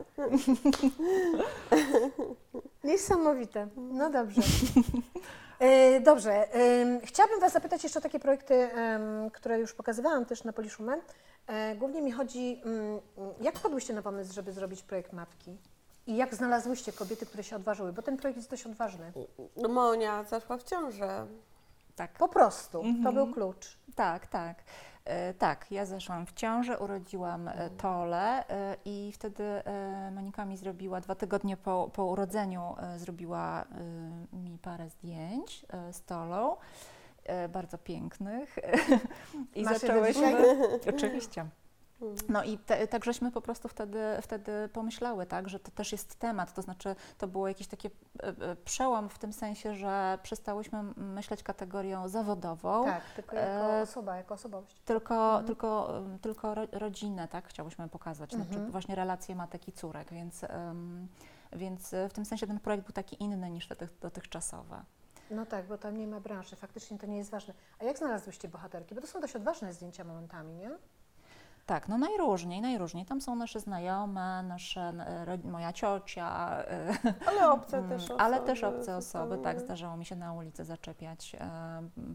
Niesamowite. No dobrze. E, dobrze. chciałabym Was zapytać jeszcze o takie projekty, które już pokazywałam też na Poliszumen. E, głównie mi chodzi, mm, jak wpadłyście na pomysł, żeby zrobić projekt matki? I jak znalazłyście kobiety, które się odważyły? Bo ten projekt jest dość odważny. No, Monia zaszła w ciążę. Tak. Po prostu. To Mhm. był klucz. Tak, tak. E, tak, ja zeszłam w ciążę, urodziłam e, Tolę e, i wtedy e, Monika mi zrobiła, dwa tygodnie po, po urodzeniu zrobiła mi parę zdjęć z Tolą, bardzo pięknych. I Masz zaczęłyśmy... Oczywiście. No i te, tak żeśmy po prostu wtedy, wtedy pomyślały, tak, że to też jest temat, to znaczy to było jakiś taki e, e, przełom w tym sensie, że przestałyśmy myśleć kategorią zawodową, Tak, tylko jako E, osoba, jako osobowość. tylko, tylko, em, tylko ro, rodzinę, tak, chciałyśmy pokazać, znaczy Mhm. właśnie relacje matek i córek, więc, więc w tym sensie ten projekt był taki inny niż te dotychczasowe. No tak, bo tam nie ma branży, faktycznie to nie jest ważne. A jak znalazłyście bohaterki? Bo to są dość odważne zdjęcia momentami, nie? Tak, no najróżniej, najróżniej. Tam są nasze znajome, nasze, e, moja ciocia, e, Ale obce też osoby. Ale też obce osoby, tak, zdarzało mi się na ulicy zaczepiać e,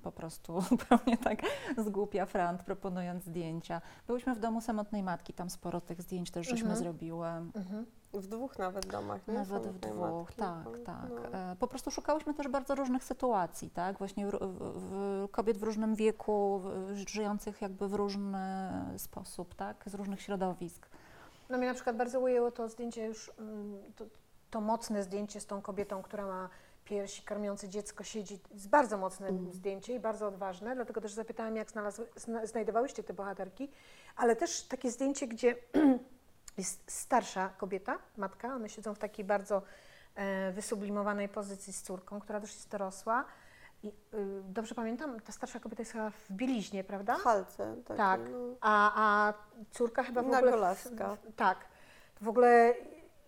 po prostu zupełnie tak z głupia frant, proponując zdjęcia. Byłyśmy w domu samotnej matki, tam sporo tych zdjęć też żeśmy Mhm. zrobiły. Mhm. W dwóch nawet domach, nie? Nawet w dwóch, matki. tak, No, tak. no. E, Po prostu szukałyśmy też bardzo różnych sytuacji, tak, właśnie w, w, w, kobiet w różnym wieku, w, żyjących jakby w różny sposób, tak, z różnych środowisk. No mnie na przykład bardzo ujęło to zdjęcie już, mm, to, to mocne zdjęcie z tą kobietą, która ma piersi, karmiące dziecko, siedzi. Jest bardzo mocne zdjęcie i bardzo odważne, dlatego też zapytałam, jak znalazły, zna, znajdowałyście te bohaterki, ale też takie zdjęcie, gdzie jest starsza kobieta, matka, one siedzą w takiej bardzo e, wysublimowanej pozycji z córką, która też jest dorosła. I, y, dobrze pamiętam, ta starsza kobieta jest chyba w bieliźnie, prawda? W halce. Takie, Tak. No. A, a córka chyba w ogóle... Nagolaska. W, w, tak. W ogóle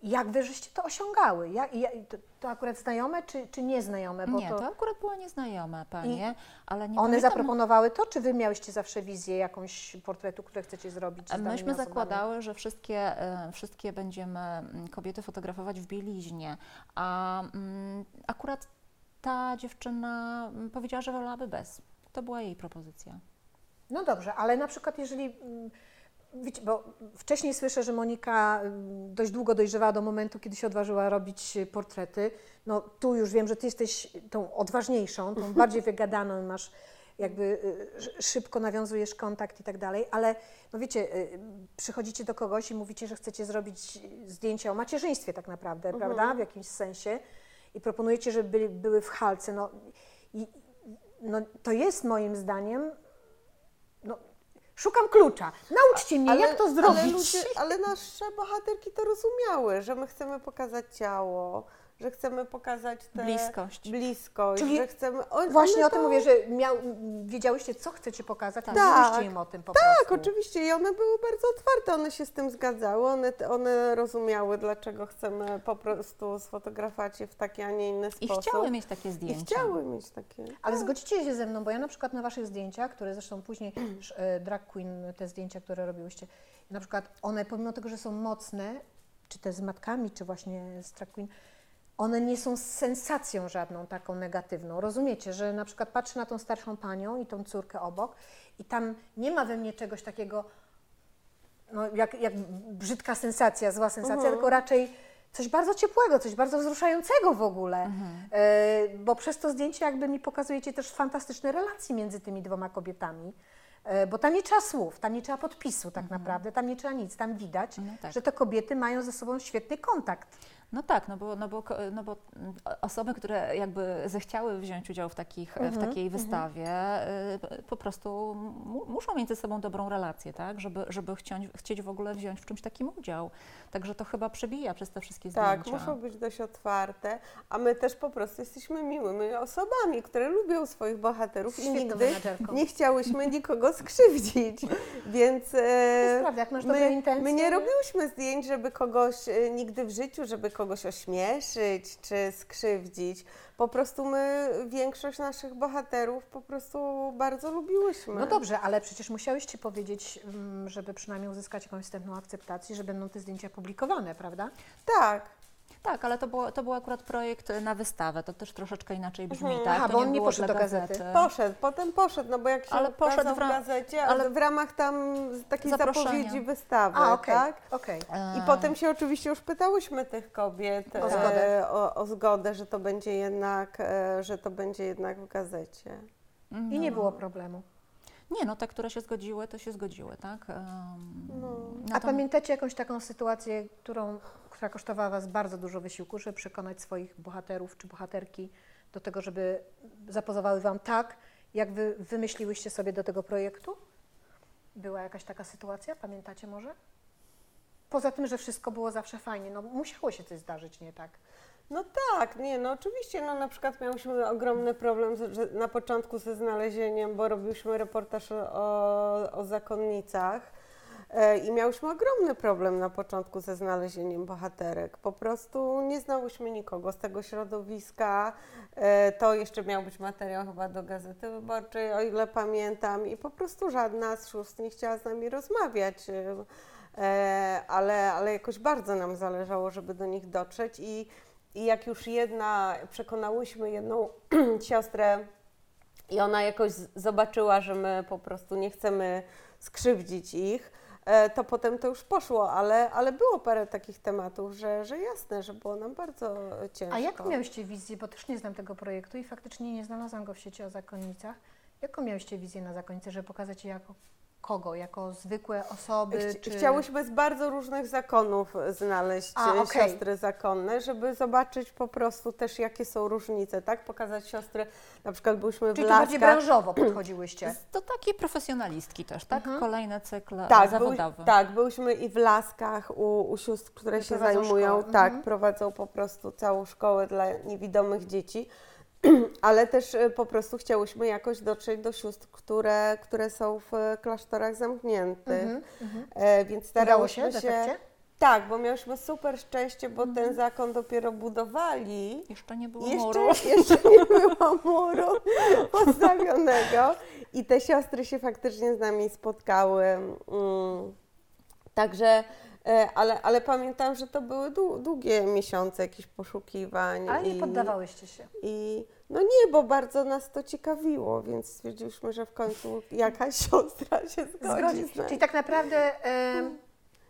jak wy żeście to osiągały? Jak, jak, to, to akurat znajome czy, czy nieznajome? Bo Nie, to, to akurat były nieznajome panie, ale nie one pamiętam, zaproponowały to, czy wy miałyście zawsze wizję jakąś portretu, które chcecie zrobić? z danymi Myśmy zakładały, że wszystkie, e, wszystkie będziemy mm, kobiety fotografować w bieliźnie, a mm, akurat ta dziewczyna mm, powiedziała, że wolałaby bez. To była jej propozycja. No dobrze, ale na przykład jeżeli mm, wiecie, bo wcześniej słyszę, że Monika ym, dość długo dojrzewała do momentu, kiedy się odważyła robić y, portrety. No tu już wiem, że ty jesteś tą odważniejszą, tą bardziej wygadaną, masz jakby y, sz- szybko nawiązujesz kontakt i tak dalej, ale no wiecie, y, przychodzicie do kogoś i mówicie, że chcecie zrobić zdjęcia o macierzyństwie tak naprawdę, prawda, w jakimś sensie i proponujecie, żeby były w halce, no, i, no to jest moim zdaniem szukam klucza. Nauczcie mnie, jak to zrobić. Ale, ludzie, ale nasze bohaterki to rozumiały, że my chcemy pokazać ciało, że chcemy pokazać tę Bliskość. bliskość Czyli że chcemy... On, Właśnie o tym to- mówię, że miał, wiedziałyście, co chcecie pokazać, tak. Tak. mówiliście im o tym po Tak, prostu. oczywiście i one były bardzo otwarte, one się z tym zgadzały, one, one rozumiały, dlaczego chcemy po prostu sfotografować je w taki, a nie inny I sposób. chciały mieć takie I zdjęcia. chciały mieć takie. Ale zgodzicie się ze mną, bo ja na przykład na waszych zdjęciach, które zresztą później e, drag queen, te zdjęcia, które robiłyście, na przykład one pomimo tego, że są mocne, czy te z matkami, czy właśnie z drag queen, one nie są sensacją żadną taką negatywną. Rozumiecie, że na przykład patrzę na tą starszą panią i tą córkę obok i tam nie ma we mnie czegoś takiego, no, jak, jak brzydka sensacja, zła sensacja, tylko raczej coś bardzo ciepłego, coś bardzo wzruszającego w ogóle. E, bo przez to zdjęcie jakby mi pokazujecie też fantastyczne relacje między tymi dwoma kobietami. E, bo tam nie trzeba słów, tam nie trzeba podpisu tak naprawdę, tam nie trzeba nic, tam widać, No tak. że te kobiety mają ze sobą świetny kontakt. No tak, no bo, no, bo, no bo mm, osoby, które jakby zechciały wziąć udział w, takich, w takiej wystawie, y, po prostu mu, muszą mieć ze sobą dobrą relację, tak? Żeby, żeby chcieć, chcieć w ogóle wziąć w czymś takim udział. Także to chyba przebija przez te wszystkie Tak, zdjęcia. muszą być dość otwarte, a my też po prostu jesteśmy miłymi osobami, które lubią swoich bohaterów i nigdy menadżerką. nie chciałyśmy nikogo skrzywdzić, więc jest e, prawda, jak masz dobre my, intencje, my nie? nie robiłyśmy zdjęć, żeby kogoś e, nigdy w życiu, żeby kogoś ośmieszyć czy skrzywdzić. Po prostu my większość naszych bohaterów po prostu bardzo lubiłyśmy. No dobrze, ale przecież musiałyście powiedzieć, mm, żeby przynajmniej uzyskać jakąś wstępną akceptację, że będą te zdjęcia publikowane, prawda? Tak. Tak, ale to, było, to był akurat projekt na wystawę, to też troszeczkę inaczej brzmi, Mhm. tak? Aha, to bo on nie poszedł do gazety. gazety. Poszedł, potem poszedł, no bo jak się Ale poszedł w ra- w gazecie, ale- w ramach tam takiej Zaproszenia. zapowiedzi wystawy, A, okej, tak? okej. E, I potem się oczywiście już pytałyśmy tych kobiet O zgodę. e, o, o zgodę, że to będzie jednak, e, że to będzie jednak w gazecie. mhm. I nie było problemu. Nie, no te, które się zgodziły, to się zgodziły, tak? Em, No. A pamiętacie jakąś taką sytuację, którą, która kosztowała Was bardzo dużo wysiłku, żeby przekonać swoich bohaterów czy bohaterki do tego, żeby zapozowały Wam tak, jak Wy wymyśliłyście sobie do tego projektu? Była jakaś taka sytuacja, pamiętacie może? Poza tym, że wszystko było zawsze fajnie, no musiało się coś zdarzyć, nie tak? No tak, nie, no oczywiście, no na przykład miałyśmy ogromny problem z, na początku ze znalezieniem, bo robiliśmy reportaż o, o zakonnicach i miałyśmy ogromny problem na początku ze znalezieniem bohaterek. Po prostu nie znałyśmy nikogo z tego środowiska. E, to jeszcze miał być materiał chyba do Gazety Wyborczej, o ile pamiętam, i po prostu żadna z sióstr nie chciała z nami rozmawiać. E, e, ale, ale jakoś bardzo nam zależało, żeby do nich dotrzeć i i jak już jedna, przekonałyśmy jedną siostrę i ona jakoś zobaczyła, że my po prostu nie chcemy skrzywdzić ich, e, to potem to już poszło, ale, ale było parę takich tematów, że, że jasne, że było nam bardzo ciężko. A jaką miałyście wizję, bo też nie znam tego projektu i faktycznie nie znalazłam go w sieci o zakonnicach. Jaką miałyście wizję na zakonnicy, żeby pokazać jako kogo? Jako zwykłe osoby? Chci- czy... Chciałyśmy z bardzo różnych zakonów znaleźć A, okej. siostry zakonne, żeby zobaczyć po prostu też jakie są różnice, tak? Pokazać siostry, na przykład byliśmy Czyli w to bardziej Laskach. branżowo podchodziłyście. To takie profesjonalistki też, tak? Mhm. Kolejny cykl Tak, zawodowy. Były, tak, byłyśmy i w Laskach u, u sióstr, które się zajmują, szkołę, tak, mhm. prowadzą po prostu całą szkołę dla niewidomych dzieci, ale też e, po prostu chciałyśmy jakoś dotrzeć do sióstr, które, które są w e, klasztorach zamkniętych, Mhm, mhm. e, więc Udało się starałyśmy się... efekcie? Tak, bo miałyśmy super szczęście, bo Mhm. ten zakon dopiero budowali. Jeszcze nie było Jeszcze, muru. jeszcze nie było muru postawionego i te siostry się faktycznie z nami spotkały. Mm. Także ale, ale pamiętam, że to były dłu- długie miesiące jakichś poszukiwań. Ale nie i- poddawałyście się. I no nie, bo bardzo nas to ciekawiło, więc stwierdziliśmy, że w końcu jakaś siostra się zgodzi. Zgodzi. Czyli tak naprawdę em,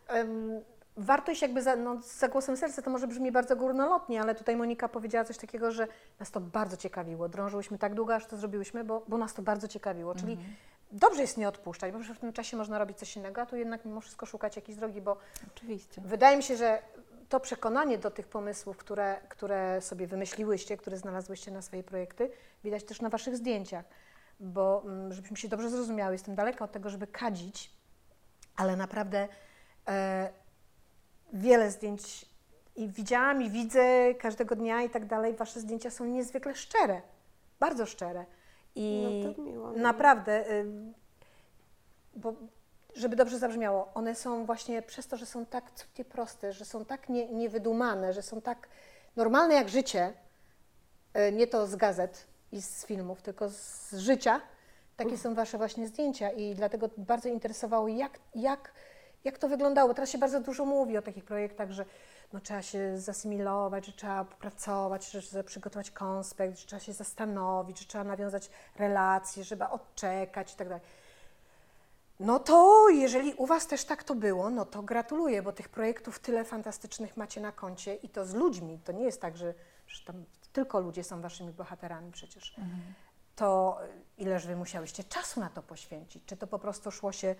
em, wartość jakby za, no, za głosem serca to może brzmi bardzo górnolotnie, ale tutaj Monika powiedziała coś takiego, że nas to bardzo ciekawiło. Drążyłyśmy tak długo, aż to zrobiłyśmy, bo, bo nas to bardzo ciekawiło. Czyli dobrze jest nie odpuszczać, bo w tym czasie można robić coś innego, a tu jednak mimo wszystko szukać jakiejś drogi, bo Oczywiście. Wydaje mi się, że to przekonanie do tych pomysłów, które, które sobie wymyśliłyście, które znalazłyście na swoje projekty, widać też na Waszych zdjęciach. Bo mm, żebyśmy się dobrze zrozumiały, jestem daleka od tego, żeby kadzić, ale naprawdę e, wiele zdjęć i widziałam i widzę każdego dnia i tak dalej. Wasze zdjęcia są niezwykle szczere, bardzo szczere. I No to miło. naprawdę, y, bo żeby dobrze zabrzmiało, one są właśnie przez to, że są tak cudnie proste, że są tak nie, niewydumane, że są tak normalne jak życie, y, nie to z gazet i z filmów, tylko z życia, takie są Wasze właśnie zdjęcia i dlatego bardzo interesowało, jak, jak, jak to wyglądało. Teraz się bardzo dużo mówi o takich projektach, że no, trzeba się zasymilować, że trzeba popracować, że trzeba przygotować konspekt, że trzeba się zastanowić, że trzeba nawiązać relacje, żeby odczekać i tak dalej. No to jeżeli u Was też tak to było, no to gratuluję, bo tych projektów tyle fantastycznych macie na koncie i to z ludźmi. To nie jest tak, że, że tam tylko ludzie są Waszymi bohaterami przecież. To ileż Wy musiałyście czasu na to poświęcić? Czy to po prostu szło się,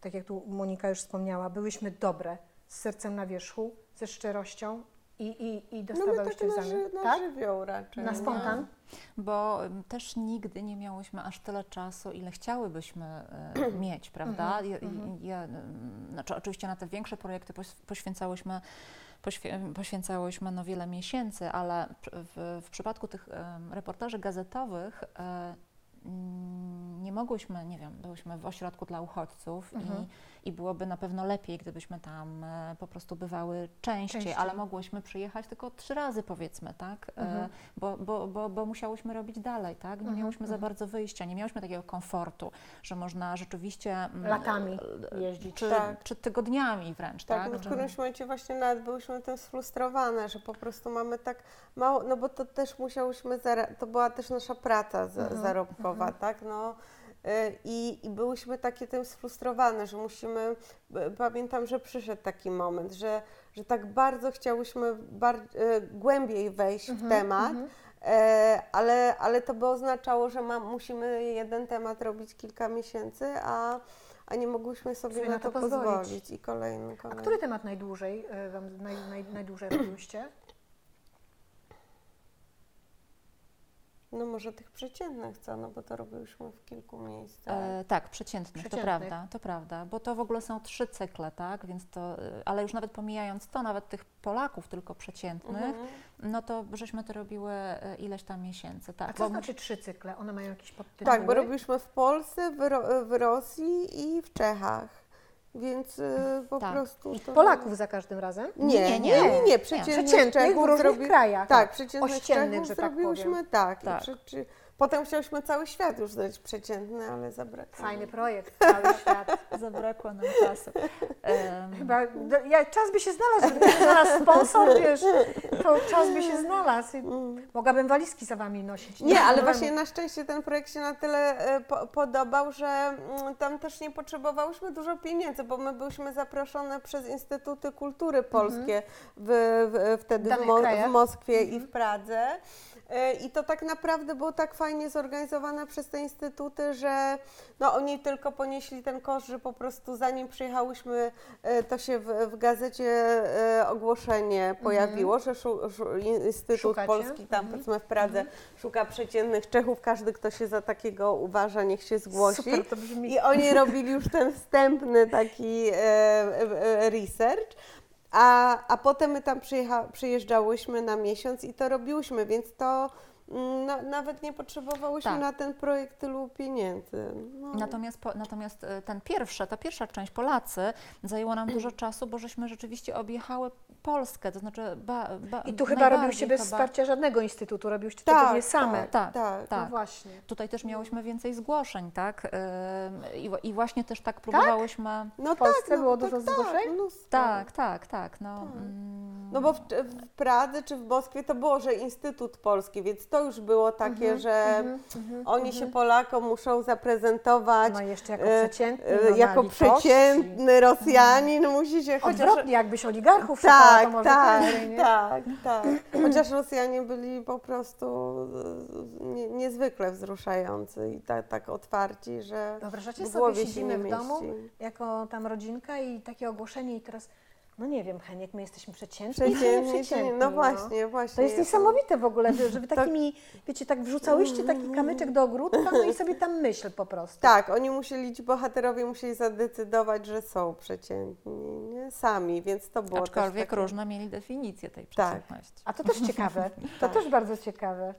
tak jak tu Monika już wspomniała, byłyśmy dobre, z sercem na wierzchu, ze szczerością i, i, i no my tak na, ży, na tak? żywioł raczej. Na nie? spontan? Bo ym, też nigdy nie miałyśmy aż tyle czasu, ile chciałybyśmy y, mieć, prawda? Ja, ja, ym, znaczy, oczywiście na te większe projekty poś- poświęcałyśmy, poświę, poświęcałyśmy no wiele miesięcy, ale w, w przypadku tych reportaży gazetowych mm, nie mogłyśmy, nie wiem, byłyśmy w ośrodku dla uchodźców i, i byłoby na pewno lepiej, gdybyśmy tam e, po prostu bywały częściej, Częściej. ale mogłyśmy przyjechać tylko trzy razy powiedzmy, tak? E, bo, bo, bo, bo musiałyśmy robić dalej, tak? Nie miałyśmy za bardzo wyjścia, nie miałyśmy takiego komfortu, że można rzeczywiście mm, Latami e, jeździć. czy, Tak. czy tygodniami wręcz, Tak, tak? w którymś momencie właśnie nawet byłyśmy tym sfrustrowane, że po prostu mamy tak mało, no bo to też musiałyśmy, to była też nasza praca za, Mhm, tak, no y, i, i byłyśmy takie tym sfrustrowane, że musimy, pamiętam, że przyszedł taki moment, że, że tak bardzo chciałyśmy bar- y, głębiej wejść Mhm, w temat, e, ale, ale to by oznaczało, że ma, musimy jeden temat robić kilka miesięcy, a, a nie mogłyśmy sobie na, to pozwolić. pozwolić. I kolejny, A kolejny. który temat najdłużej e, Wam naj, naj, najdłużej robiłyście? No może tych przeciętnych co, no bo to robiłyśmy w kilku miejscach. E, tak, przeciętnych, to Przeciętnych. prawda, to prawda, bo to w ogóle są trzy cykle, tak, więc to, e, ale już nawet pomijając to, nawet tych Polaków tylko przeciętnych, Mhm. no to żeśmy to robiły e, ileś tam miesięcy, tak. A co bo- znaczy trzy cykle? One mają jakieś podtytuły? Tak, bo robiliśmy w Polsce, w, Ro- w Rosji i w Czechach. Więc y, po Tak. prostu. To- Polaków za każdym razem? Nie, nie, Nie, nie, nie. nie. Przeciętnych, Przeciętnych w różnych zrobi- krajach. Tak, przeciętnych Ościennych, Czechów że tak zrobiłyśmy powiem. tak. Tak. I przy, czy, potem chciałyśmy cały świat już znaleźć przeciętny, ale zabrakło. Fajny projekt, cały świat. Zabrakło nam czasu. Em, Chyba do, ja, czas by się znalazł, gdyby znalazł sponsor, wiesz, to czas by się znalazł. I Mogłabym walizki za Wami nosić. Nie, ale problemu. właśnie na szczęście ten projekt się na tyle e, po, podobał, że mm, tam też nie potrzebowałyśmy dużo pieniędzy, bo my byliśmy zaproszone przez Instytuty Kultury Polskie w, w, wtedy w, Mo, w Moskwie i w Pradze. E, I to tak naprawdę było tak fajnie zorganizowane przez te instytuty, że no, oni tylko ponieśli ten koszt, że po prostu zanim przyjechałyśmy, e, to się w, w gazecie e, ogłoszenie pojawiło, że szu, szu, Instytut Szukacie? Polski tam powiedzmy w Pradze szuka przeciętnych Czechów, każdy kto się za takiego uważa, niech się zgłosi. Super to brzmi. I oni robili już ten wstępny taki e, e, research. A, a potem my tam przyjeżdżałyśmy na miesiąc i to robiłyśmy, więc to, na, nawet nie potrzebowałyśmy Tak. na ten projekt tylu pieniędzy. No. Natomiast, po, natomiast e, ten pierwszy, ta pierwsza część, Polacy, zajęło nam dużo czasu, bo żeśmy rzeczywiście objechały Polskę, to znaczy ba, ba, I tu chyba robiłyście bez chyba- wsparcia żadnego instytutu, robiłyście to tak, pewnie same. Tak, Tak, tak. tak. No właśnie. Tutaj też miałyśmy więcej zgłoszeń, tak? Ym, I, I właśnie też tak próbowałyśmy. No W Polsce tak, no, było tak, dużo tak, zgłoszeń? Tak, tak, tak. No, Tak. mm, No bo w, w Pradze czy w Moskwie to było, że Instytut Polski, więc to już było takie, Mhm, że mhm, mhm, oni mhm. się Polakom muszą zaprezentować No jeszcze jako e, przeciętny, e, no, na jako przeciętny Rosjanin musi się chociaż... Odwrotnie, jakbyś oligarchów szukała, to Tak, może tak, nie? tak, tak. Chociaż Rosjanie byli po prostu e, nie, niezwykle wzruszający i tak, tak otwarci, że Wyobrażacie sobie, siedzimy w domu mieści. jako tam rodzinka i takie ogłoszenie i teraz, no nie wiem, Heniek, my jesteśmy przeciętni, przeciętni, no właśnie, właśnie. To jest niesamowite w ogóle, że wy Tak. takimi, wiecie, tak wrzucałyście taki kamyczek do ogródka, no i sobie tam myśl po prostu. Tak, oni musieli, ci bohaterowie musieli zadecydować, że są przeciętni, nie? Sami, więc to było aczkolwiek takie... różne mieli definicję tej Tak. przeciętności. A to też ciekawe, to Tak. też bardzo ciekawe.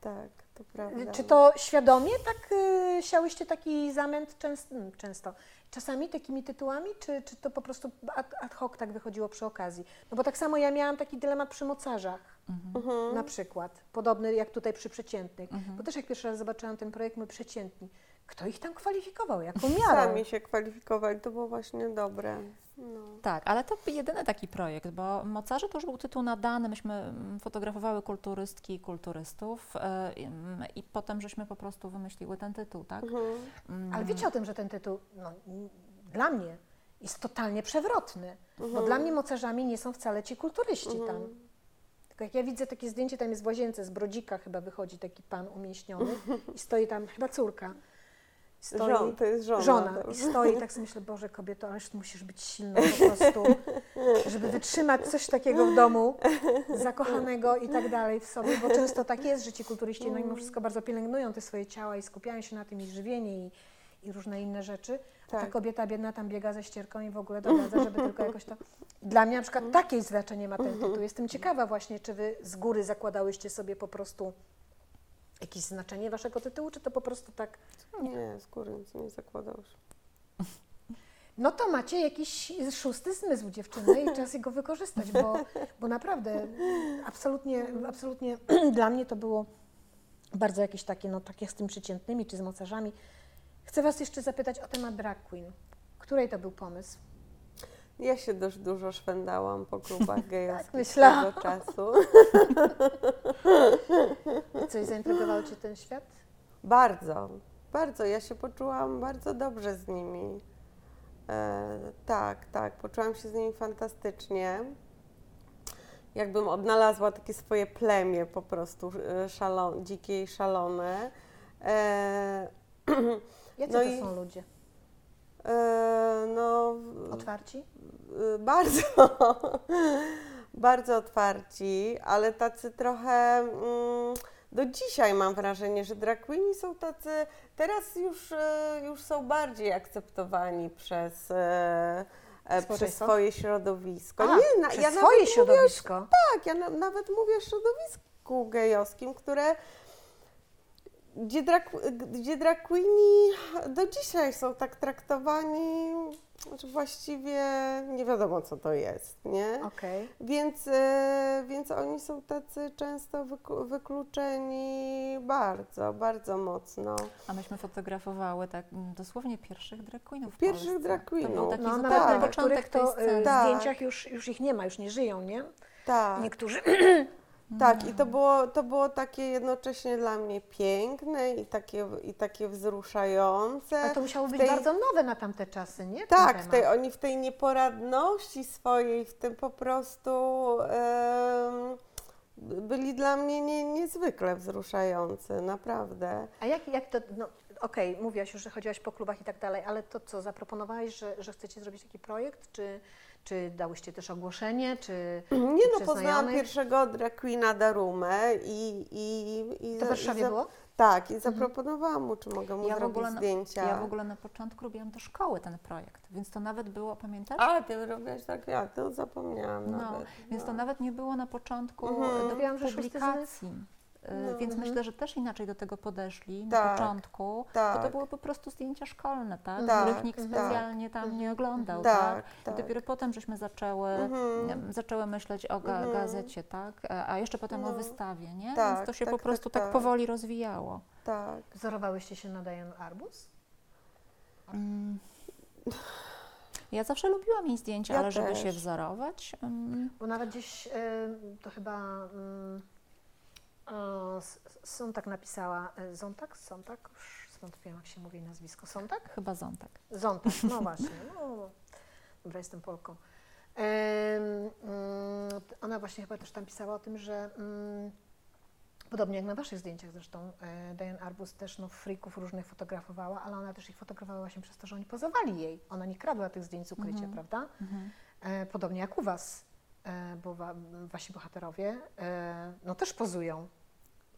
Tak, to prawda. Czy to świadomie tak y, siałyście taki zamęt często, mm, często, czasami takimi tytułami, czy, czy to po prostu ad, ad hoc tak wychodziło przy okazji? No bo tak samo ja miałam taki dylemat przy mocarzach Mhm. na przykład, podobny jak tutaj przy przeciętnych, Mhm. bo też jak pierwszy raz zobaczyłam ten projekt, my przeciętni, kto ich tam kwalifikował, jaką miarą? Sami się kwalifikowali, to było właśnie dobre. No. Tak, ale to jedyny taki projekt, bo Mocarze to już był tytuł nadany, myśmy mm, fotografowały kulturystki i kulturystów ym, i potem żeśmy po prostu wymyśliły ten tytuł, tak? Mhm. Mm, Ale wiecie o tym, że ten tytuł, no, dla mnie jest totalnie przewrotny, bo Mhm. dla mnie mocarzami nie są wcale ci kulturyści tam. Tylko jak ja widzę takie zdjęcie, tam jest w łazience, z Brodzika chyba wychodzi taki pan umieśniony i stoi tam, chyba córka, stoi, Żon, to jest żona. żona to- i stoi tak sobie myślę, Boże kobieto, ależ musisz być silna po prostu, żeby wytrzymać coś takiego w domu, zakochanego i tak dalej w sobie, bo często tak jest, że ci kulturyści no mimo wszystko bardzo pielęgnują te swoje ciała i skupiają się na tym i żywienie i, i różne inne rzeczy. A ta Tak. kobieta biedna tam biega ze ścierką i w ogóle dogadza, żeby tylko jakoś to... Dla mnie na przykład takie znaczenie ma ten tytuł. Jestem ciekawa właśnie, czy wy z góry zakładałyście sobie po prostu jakieś znaczenie waszego tytułu, czy to po prostu tak Nie, z góry nic nie zakładałeś. No to macie jakiś szósty zmysł dziewczyny i czas go wykorzystać, bo, bo naprawdę absolutnie, absolutnie dla mnie to było bardzo jakieś takie, no takie z tym przeciętnymi czy z mocarzami. Chcę Was jeszcze zapytać o temat drag queen. Której to był pomysł? Ja się dość dużo szwendałam po klubach gejowskich Tak myślałam. tego czasu. Coś zaintrygował Cię ten świat? Bardzo, bardzo. Ja się poczułam bardzo dobrze z nimi. E, tak, tak, poczułam się z nimi fantastycznie. Jakbym odnalazła takie swoje plemię po prostu e, szalon, dzikie i szalone. E, Jacy No to i- są ludzie? E, no, Otwarci? y, bardzo, bardzo otwarci, ale tacy trochę mm, do dzisiaj mam wrażenie, że drag queeni są tacy, teraz już, e, już są bardziej akceptowani przez, e, e, przez swoje środowisko. A, Nie, na, przez ja swoje nawet mówię, środowisko. tak, ja na, nawet mówię o środowisku gejowskim, które gdzie drag, gdzie drag queeni do dzisiaj są tak traktowani, że właściwie nie wiadomo co to jest, nie? Okej. Więc, e, więc oni są tacy często wykluczeni bardzo, bardzo mocno. A myśmy fotografowały tak mm, dosłownie pierwszych drag queenów w Pierwszych Polsce. drag To był queenów. taki No zupełnie nawet tak. na początek tej to sceny. y, Tak. zdjęciach już, już ich nie ma, już nie żyją, nie? Tak. Niektórzy Tak, i to było, to było takie jednocześnie dla mnie piękne i takie, i takie wzruszające. Ale to musiało być tej- bardzo nowe na tamte czasy, nie? Tak, w tej, oni w tej nieporadności swojej, w tym po prostu em, byli dla mnie nie, niezwykle wzruszający, naprawdę. A jak, jak to, no okej, mówiłaś już, że chodziłaś po klubach i tak dalej, ale to co, zaproponowałaś, że, że chcecie zrobić taki projekt, czy, czy dałyście też ogłoszenie, czy Nie no, przez poznałam pierwszego drag queena Darumę i... i, i To w za- Warszawie i za- było? Tak, i zaproponowałam mu, czy mogę mu Ja zrobić na, zdjęcia. ja w ogóle na początku robiłam do szkoły ten projekt, więc to nawet było, pamiętasz? A, ty robiłaś tak, ja to zapomniałam no, nawet. więc to no. nawet nie było na początku Mhm. e, Mówiłam, że publikacji. Y, No. Więc Mhm. myślę, że też inaczej do tego podeszli na Tak, początku, bo to Tak, były po prostu zdjęcia szkolne, tak? Tak, których nikt mhm. specjalnie tam nie oglądał. tak, Tak? tak. I dopiero potem żeśmy zaczęły, Mhm. zaczęły myśleć o ga- Mhm. gazecie, tak? A a jeszcze potem o No. wystawie, nie? Tak, Więc to się tak, po tak, prostu tak, tak. powoli rozwijało. Tak. Wzorowałyście się na Diane Arbus? Mm. Ja zawsze lubiłam jej zdjęcia, Ja ale żeby też. się wzorować, mm, Bo nawet gdzieś y, to chyba mm, o, S- Sontak napisała, y, Zontak? Sontak? Już zwątpiłam jak się mówi nazwisko. Sontak? chyba Zontak. Zontak, no właśnie. No, dobra, jestem Polką. Mm, ona właśnie chyba też tam pisała o tym, że mm, podobnie jak na waszych zdjęciach zresztą, e, Diane Arbus też no, frików różnych fotografowała, ale ona też ich fotografowała właśnie przez to, że oni pozowali jej. Ona nie kradła tych zdjęć z ukrycia, Mhm. prawda? Mhm. E, podobnie jak u was, e, bo wa, wasi bohaterowie e, no też pozują.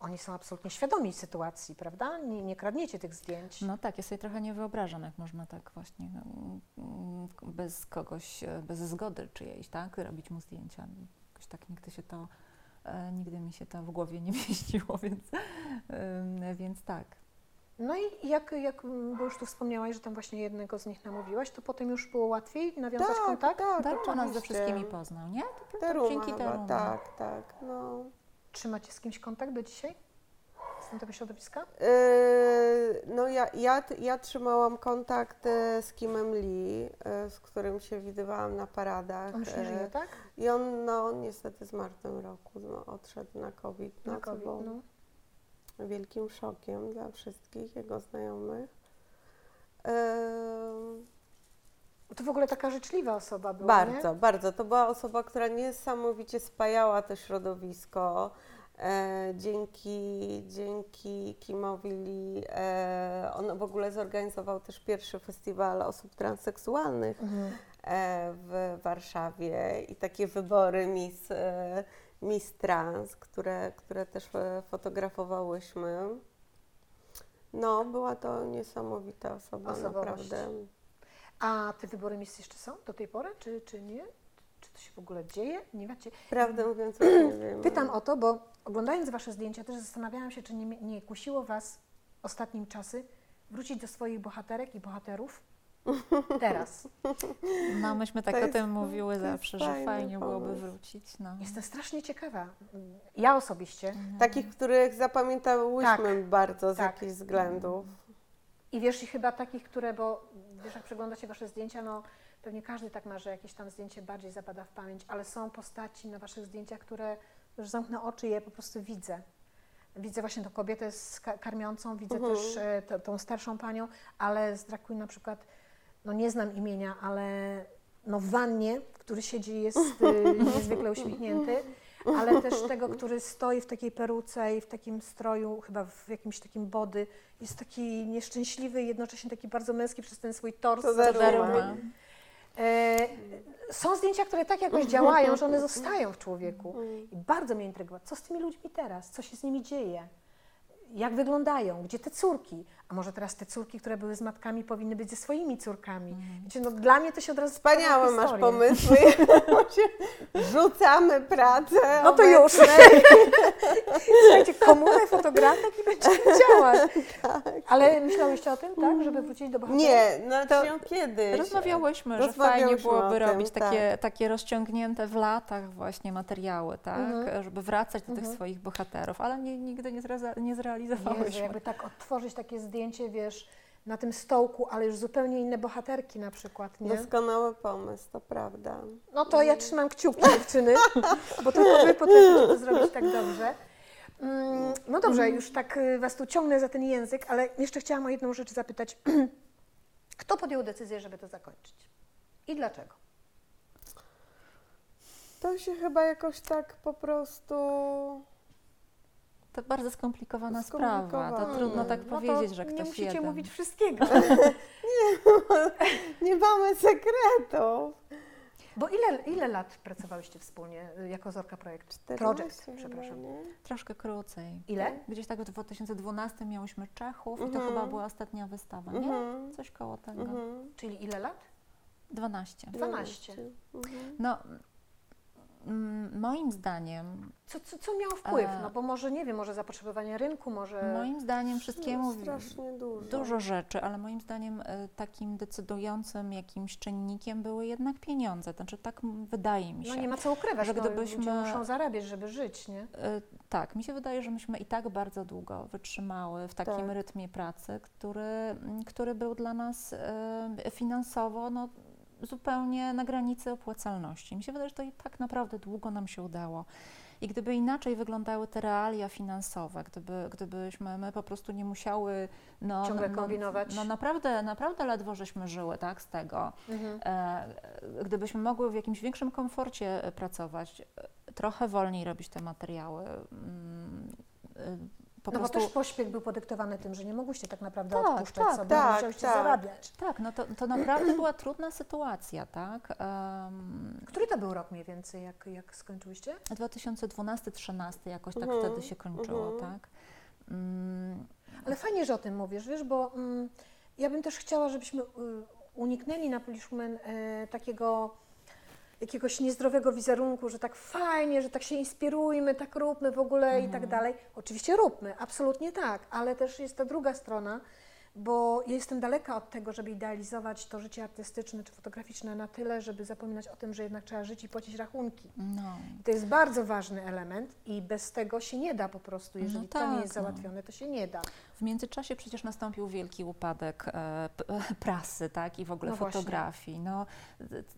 Oni są absolutnie świadomi sytuacji, prawda? Nie, nie kradniecie tych zdjęć. No tak, ja sobie trochę nie wyobrażam, jak można tak właśnie mm, mm, bez kogoś, e, bez zgody czyjejś, tak, robić mu zdjęcia. Jakoś tak nigdy się to, e, nigdy mi się to w głowie nie mieściło, więc, więc tak. No i jak, jak, bo już tu wspomniałaś, że tam właśnie jednego z nich namówiłaś, to potem już było łatwiej nawiązać Tak, kontakt? tak, Daruma nas ze wszystkimi poznał, nie? To, to Daruma dzięki Darumie. tak, tak, no. Trzymacie z kimś kontakt do dzisiaj? Z tamtego środowiska? Yy, No ja, ja, ja trzymałam kontakt e, z Kimem Lee, e, z którym się widywałam na paradach. On już nie żyje, tak? I on no, niestety zmarł w tym roku, no, odszedł na COVID, Na no, co COVID, było no. Wielkim szokiem dla wszystkich jego znajomych. To w ogóle taka życzliwa osoba była, Bardzo, nie? bardzo. To była osoba, która niesamowicie spajała to środowisko. E, dzięki, dzięki Kimowi Lee, e, on w ogóle zorganizował też pierwszy festiwal osób transseksualnych Mhm. e, w Warszawie i takie wybory Miss, e, Miss Trans, które, które też e, fotografowałyśmy. No, była to niesamowita osoba, naprawdę. A te wybory miejsc jeszcze są do tej pory, czy, czy nie? Czy to się w ogóle dzieje? Nie wiecie? Prawdę mówiąc, nie wiem. Pytam o to, bo oglądając Wasze zdjęcia też zastanawiałam się, czy nie, nie kusiło Was ostatnim czasy wrócić do swoich bohaterek i bohaterów teraz. No myśmy tak o tym mówiły zawsze, że fajnie byłoby pomysł. wrócić. No. Jestem strasznie ciekawa. Ja osobiście. Mhm. Takich, których zapamiętałyśmy bardzo z tak. jakichś względów. I wiesz, i chyba takich, które, bo wiesz, jak przeglądacie Wasze zdjęcia, no pewnie każdy tak ma, że jakieś tam zdjęcie bardziej zapada w pamięć, ale są postaci na Waszych zdjęciach, które już zamknę oczy i je po prostu widzę. Widzę właśnie tą kobietę z ka- karmiącą, widzę Mhm. też e, tą starszą panią, ale z drag queen na przykład, no nie znam imienia, ale no w wannie, który siedzi jest e, niezwykle uśmiechnięty, ale też tego, który stoi w takiej peruce i w takim stroju, chyba w jakimś takim body, jest taki nieszczęśliwy i jednocześnie taki bardzo męski przez ten swój tors. To. Daruma. E, są zdjęcia, które tak jakoś działają, że one zostają w człowieku. Mm. I bardzo mnie intrygowało, co z tymi ludźmi teraz, co się z nimi dzieje, jak wyglądają, gdzie te córki, a może teraz te córki, które były z matkami, powinny być ze swoimi córkami. Wiecie, no, dla mnie to się od razu Wspaniałe masz pomysły. Rzucamy pracę. No to już. obecnie. Słuchajcie, komórę fotografek i będziemy działać. Ale myślałyście o tym, tak, żeby wrócić do bohatera? Nie, no to kiedyś. Rozmawiałyśmy, że Rozmawiałyśmy fajnie byłoby tym, robić takie, tak. takie rozciągnięte w latach właśnie materiały, tak? Mhm. Żeby wracać do tych Mhm. swoich bohaterów, ale nie, nigdy nie, zreza- nie Jezu, zrealizowałyśmy. jakby tak odtworzyć takie zdjęcie, wiesz, na tym stołku, ale już zupełnie inne bohaterki na przykład, nie? Doskonały pomysł, to prawda. No to ja trzymam kciuki dziewczyny, bo tylko wy potraficie to zrobić tak dobrze. Mm, No dobrze, już tak y, was tu ciągnę za ten język, ale jeszcze chciałam o jedną rzecz zapytać. Kto podjął decyzję, żeby to zakończyć? I dlaczego? To się chyba jakoś tak po prostu. To bardzo skomplikowana sprawa. To trudno tak No to powiedzieć, że nie ktoś musicie jeden. mówić wszystkiego. Nie mamy sekretów. Bo ile, ile lat pracowałyście wspólnie y, jako Zorka Projekt? 14 Project, przepraszam. nie? Troszkę krócej. Ile? Gdzieś tak w 2012 miałyśmy Czechów i to Mhm. chyba była ostatnia wystawa, nie? Mhm. Coś koło tego. Mhm. Czyli ile lat? 12. 12. Mhm. No, mm, moim zdaniem, Co, co, co miało wpływ? E. No bo może, nie wiem, może zapotrzebowanie rynku, może... moim zdaniem wszystkiemu No, strasznie dużo. dużo rzeczy, ale moim zdaniem e, takim decydującym jakimś czynnikiem były jednak pieniądze. Znaczy tak wydaje mi się. No nie ma co ukrywać, że no, gdybyśmy- ludzie muszą zarabiać, żeby żyć, nie? E, Tak, mi się wydaje, że myśmy i tak bardzo długo wytrzymały w takim Tak. rytmie pracy, który, który był dla nas finansowo no, zupełnie na granicy opłacalności. Mi się wydaje, że to i tak naprawdę długo nam się udało. I gdyby inaczej wyglądały te realia finansowe, gdyby, gdybyśmy my po prostu nie musiały no, Ciągle no, kombinować. No naprawdę, naprawdę ledwo żeśmy żyły tak, z tego. Mhm. E, gdybyśmy mogły w jakimś większym komforcie e, pracować, e, trochę wolniej robić te materiały, mm, e, po no prostu... bo też pośpiech był podyktowany tym, że nie mogłyście tak naprawdę Tak, odpuszczać tak, sobie, tak, musiałyście tak. zarabiać. Tak, no to, to naprawdę była trudna sytuacja, tak? Um, Który to był rok mniej więcej, jak, jak skończyłyście? 2012-13 jakoś tak Mhm, wtedy się kończyło, mhm. tak? Mm, Ale fajnie, że o tym mówisz, wiesz, bo mm, ja bym też chciała, żebyśmy y, uniknęli na Polishman e, takiego jakiegoś niezdrowego wizerunku, że tak fajnie, że tak się inspirujmy, tak róbmy w ogóle i tak dalej. Oczywiście róbmy, absolutnie tak, ale też jest ta druga strona, bo ja jestem daleka od tego, żeby idealizować to życie artystyczne czy fotograficzne na tyle, żeby zapominać o tym, że jednak trzeba żyć i płacić rachunki. no. To jest bardzo ważny element i bez tego się nie da po prostu. Jeżeli to nie tak, jest no. załatwione, to się nie da. W międzyczasie przecież nastąpił wielki upadek e, prasy, tak, i w ogóle No fotografii. No,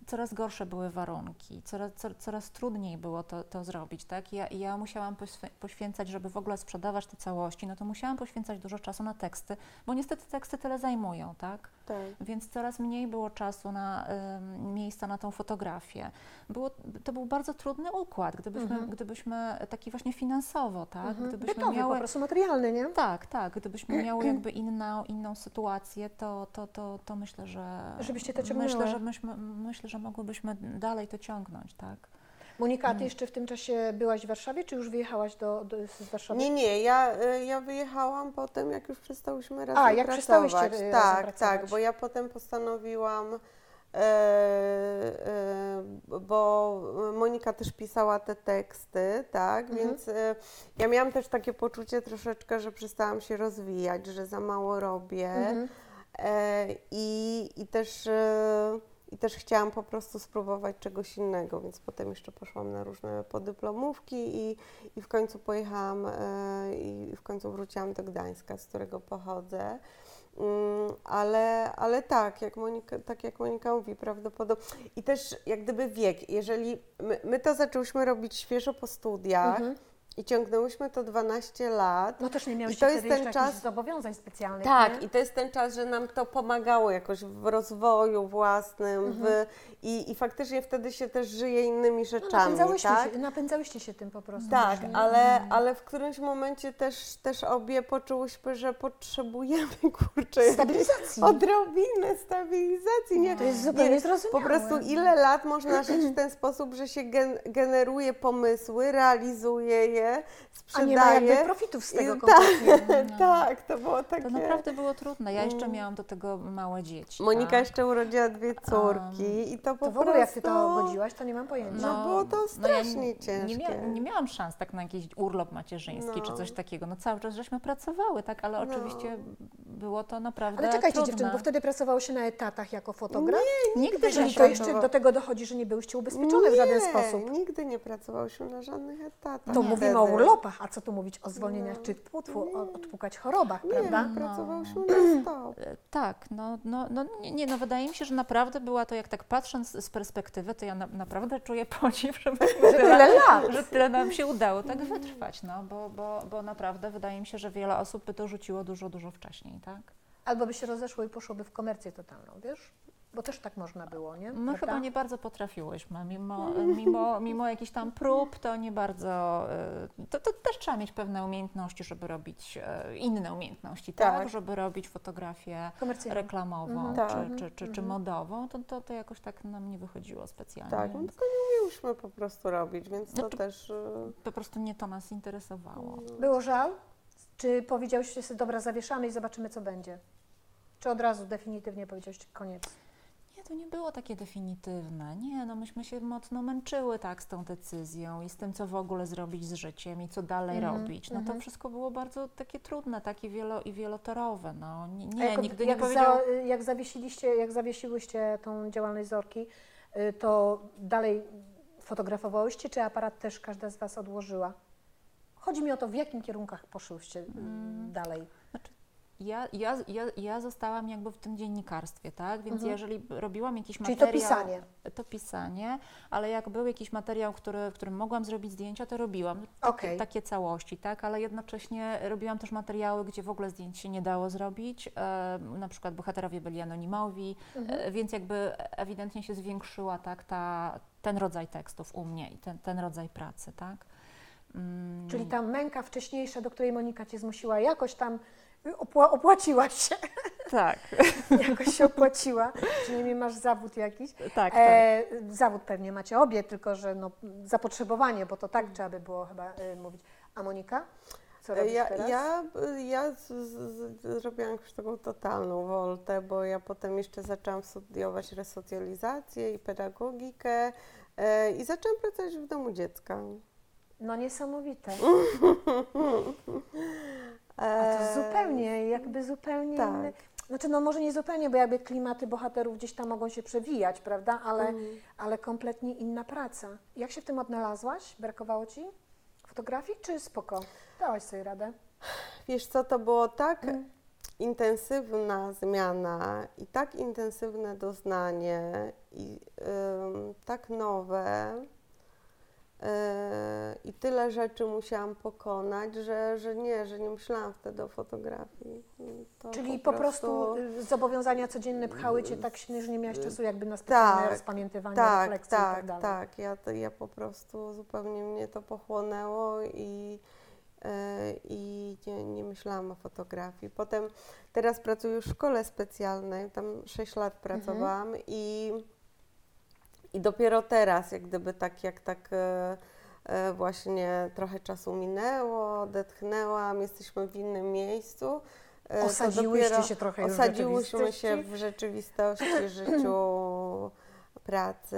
coraz gorsze były warunki, coraz, co, coraz trudniej było to, to zrobić, tak. Ja, ja musiałam poświę- poświęcać, żeby w ogóle sprzedawać te całości, no to musiałam poświęcać dużo czasu na teksty, bo niestety teksty tyle zajmują, tak. Tak. Więc coraz mniej było czasu na ym, miejsca na tą fotografię. Było, to był bardzo trudny układ, gdybyśmy, Mhm. gdybyśmy taki właśnie finansowo, tak, Mhm. gdybyśmy Bytowy, miały po prostu materialny, nie? tak, tak. Gdybyśmy miały jakby inną, inną sytuację, to, to, to, to myślę, że. Żebyście to ciągnęły. myślę, że myśmy, myślę, że mogłybyśmy dalej to ciągnąć, tak. Monika, a Mm. ty jeszcze w tym czasie byłaś w Warszawie, czy już wyjechałaś do, do, z Warszawy? Nie, nie, ja, y, ja wyjechałam potem, jak już przestałyśmy razem A, jak pracować. y, razem tak, pracować. tak, bo ja potem postanowiłam, e, e, bo Monika też pisała te teksty, tak, Mhm. więc e, ja miałam też takie poczucie troszeczkę, że przestałam się rozwijać, że za mało robię Mhm. e, i, i też... I też chciałam po prostu spróbować czegoś innego, więc potem jeszcze poszłam na różne podyplomówki i, i w końcu pojechałam e, i w końcu wróciłam do Gdańska, z którego pochodzę. Mm, ale, ale tak, jak Monika, tak jak Monika mówi, prawdopodobnie. I też jak gdyby wiek, jeżeli my, my to zaczęłyśmy robić świeżo po studiach Mhm. I ciągnęłyśmy to 12 lat. No też nie miałeś to jest ten czas- zobowiązań specjalnych, Tak, nie? i to jest ten czas, że nam to pomagało jakoś w rozwoju własnym w, i, i faktycznie wtedy się też żyje innymi No, rzeczami, napędzałyście, tak? się, napędzałyście się tym po prostu. Tak, też, nie? ale, ale w którymś momencie też, też obie poczułyśmy, że potrzebujemy, kurczę, Stabilizacji. odrobinę stabilizacji. Nie, To jest zupełnie nie, zrozumiałe. Po prostu ile lat można żyć w ten sposób, że się gen, generuje pomysły, realizuje je, A nie ma sprzedaje. jakby profitów z tego I- kompletnie. No. tak, to było takie... To naprawdę było trudne. Ja jeszcze Mm. miałam do tego małe dzieci. Monika tak? jeszcze urodziła dwie córki i to po To w ogóle prostu... jak ty to godziłaś, to nie mam pojęcia. No, było to strasznie ja ciężkie. Nie, mia, nie miałam szans tak na jakiś urlop macierzyński No. czy coś takiego. No cały czas żeśmy pracowały, tak, ale No. oczywiście było to naprawdę Ale czekajcie trudne. dziewczyny, bo wtedy pracowało się na etatach jako fotograf. Nigdy Jeżeli nie to jeszcze do tego dochodzi, że nie byłyście ubezpieczone w żaden Nie, sposób. nigdy nie pracowałyśmy na żadnych etatach. To Nie. mówimy o urlopach, a co tu mówić o zwolnieniach No. czy o odpukać chorobach, Nie, prawda? my pracowałyśmy na stop. E, Tak, no, no, no nie, nie, no wydaje mi się, że naprawdę była to, jak tak patrząc z perspektywy, to ja na, naprawdę czuję podziw, że, Że tyle lat. że tyle nam się udało tak wytrwać, no, bo, bo, bo naprawdę wydaje mi się, że wiele osób by to rzuciło dużo, dużo wcześniej, tak? Albo by się rozeszło i poszłoby w komercję totalną, wiesz? Bo też tak można było, nie? My Prawda? chyba nie bardzo potrafiłyśmy, mimo, mimo, mimo jakichś tam prób, to nie bardzo, y, to, to też trzeba mieć pewne umiejętności, żeby robić e, inne umiejętności, tak? Tak. Żeby robić fotografię reklamową Mhm. Tak. czy, czy, czy, czy modową, to, to, to jakoś tak nam nie wychodziło specjalnie. Tak, więc tylko nie umiałyśmy po prostu robić, więc to Znaczy- też... po prostu nie to nas interesowało. Było żal? Czy powiedziałyście sobie, dobra, zawieszamy i zobaczymy, co będzie? Czy od razu definitywnie powiedziałyście koniec? Nie, to nie było takie definitywne. Nie, no myśmy się mocno męczyły tak z tą decyzją i z tym, co w ogóle zrobić z życiem i co dalej Mhm, robić. No mhm. to wszystko było bardzo takie trudne, takie wielo, i wielotorowe. No nie, nie jak, nigdy jak nie powiedział... Za, jak, zawiesiliście, jak zawiesiłyście tą działalność Zorki, y, to dalej fotografowałyście, czy aparat też każda z Was odłożyła? Chodzi mi o to, w jakim kierunkach poszłyście y, Mm. dalej. Ja, ja, ja, ja zostałam jakby w tym dziennikarstwie, tak? Więc Mhm. jeżeli robiłam jakiś Czyli materiał... to pisanie. To pisanie, ale jak był jakiś materiał, który, w którym mogłam zrobić zdjęcia, to robiłam. Takie, takie całości, tak? Ale jednocześnie robiłam też materiały, gdzie w ogóle zdjęć się nie dało zrobić. E, na przykład bohaterowie byli anonimowi, Mhm. e, więc jakby ewidentnie się zwiększyła tak, ta, ten rodzaj tekstów u mnie i ten, ten rodzaj pracy, tak? Mm, Czyli ta męka wcześniejsza, do której Monika Cię zmusiła, jakoś tam opła- opłaciła się, Tak, jakoś się opłaciła, przynajmniej masz zawód jakiś. tak, tak. E, zawód pewnie macie obie, tylko że no, zapotrzebowanie, bo to tak trzeba by było chyba y, mówić. A Monika? Co robisz Ja, teraz? ja, ja z, z, z, zrobiłam już taką totalną woltę, bo ja potem jeszcze zaczęłam studiować resocjalizację i pedagogikę e, i zaczęłam pracować w domu dziecka. No niesamowite. A to zupełnie, jakby zupełnie tak. inny. Znaczy, no może nie zupełnie, bo jakby klimaty bohaterów gdzieś tam mogą się przewijać, prawda? Ale, Mhm. ale kompletnie inna praca. Jak się w tym odnalazłaś? Brakowało Ci fotografii, czy spoko? Dałaś sobie radę? Wiesz co, to było tak Mm. intensywna zmiana i tak intensywne doznanie i ym, tak nowe yy, i tyle rzeczy musiałam pokonać, że, że nie, że nie myślałam wtedy o fotografii. To Czyli po prostu, y, zobowiązania codzienne pchały Cię tak silnie, że nie miałaś czasu jakby na specjalne Tak, rozpamiętywanie, tak, refleksje tak tak, tak. Ja, to, ja po prostu zupełnie mnie to pochłonęło i, e, i nie, nie myślałam o fotografii. Potem teraz pracuję w szkole specjalnej, tam 6 lat Mhm. pracowałam i, i dopiero teraz, jak gdyby tak jak tak e, e, właśnie trochę czasu minęło, odetchnęłam, jesteśmy w innym miejscu. e, Osadziłyście się trochę już Osadziłyśmy się rzeczywistości? w rzeczywistości, życiu, pracy.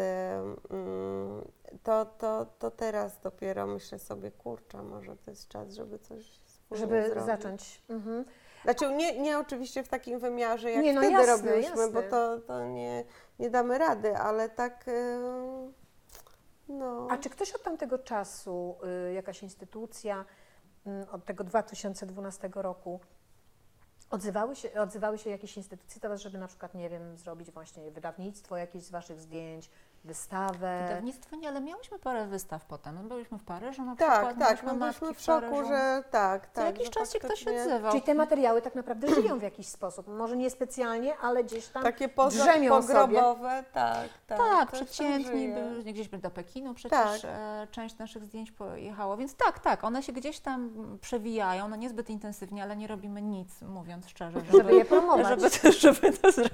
mm, To, to, to teraz dopiero myślę sobie, kurczę, może to jest czas, żeby coś Żeby zrobić. zacząć. Mhm. Znaczy nie, nie oczywiście w takim wymiarze, jak Nie, no wtedy jasne, robiłyśmy, bo jasne. to, to nie, nie damy rady, ale tak y, no. A czy ktoś od tamtego czasu, y, jakaś instytucja, y, od tego 2012 roku, odzywały się, odzywały się jakieś instytucje do Was, żeby na przykład, nie wiem, zrobić właśnie wydawnictwo jakieś z Waszych zdjęć, wystawę? Wydawnictwo nie, ale miałyśmy parę wystaw potem. My byliśmy w Paryżu na tak, przykład. tak, no byliśmy matki w szoku, Paryżu. że tak, Co tak. jakiś że czas się ktoś odzywał. Czyli te materiały tak naprawdę żyją w jakiś sposób. Może nie specjalnie, ale gdzieś tam Takie poza, drzemią sobie. pogrobowe, tak, tak. Tak, tam przeciętni, by- gdzieś by do Pekinu przecież Tak. e, część naszych zdjęć pojechało, więc tak, tak, one się gdzieś tam przewijają, no niezbyt intensywnie, ale nie robimy nic, mówiąc szczerze, żeby je promować. żeby, żeby, to, zro-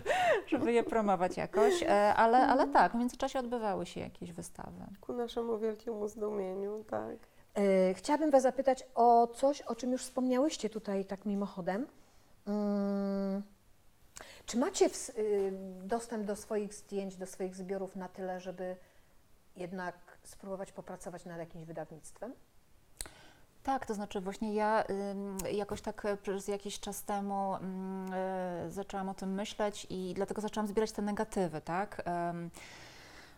żeby je promować jakoś, e, ale, ale tak, w międzyczasie odbywały się jakieś wystawy. Ku naszemu wielkiemu zdumieniu, tak. E, Chciałabym Was zapytać o coś, o czym już wspomniałyście tutaj tak mimochodem. Mm, Czy macie y, dostęp do swoich zdjęć, do swoich zbiorów na tyle, żeby jednak spróbować popracować nad jakimś wydawnictwem? Tak, to znaczy właśnie ja ym, jakoś tak e, przez jakiś czas temu e, zaczęłam o tym myśleć i dlatego zaczęłam zbierać te negatywy, tak? Ym,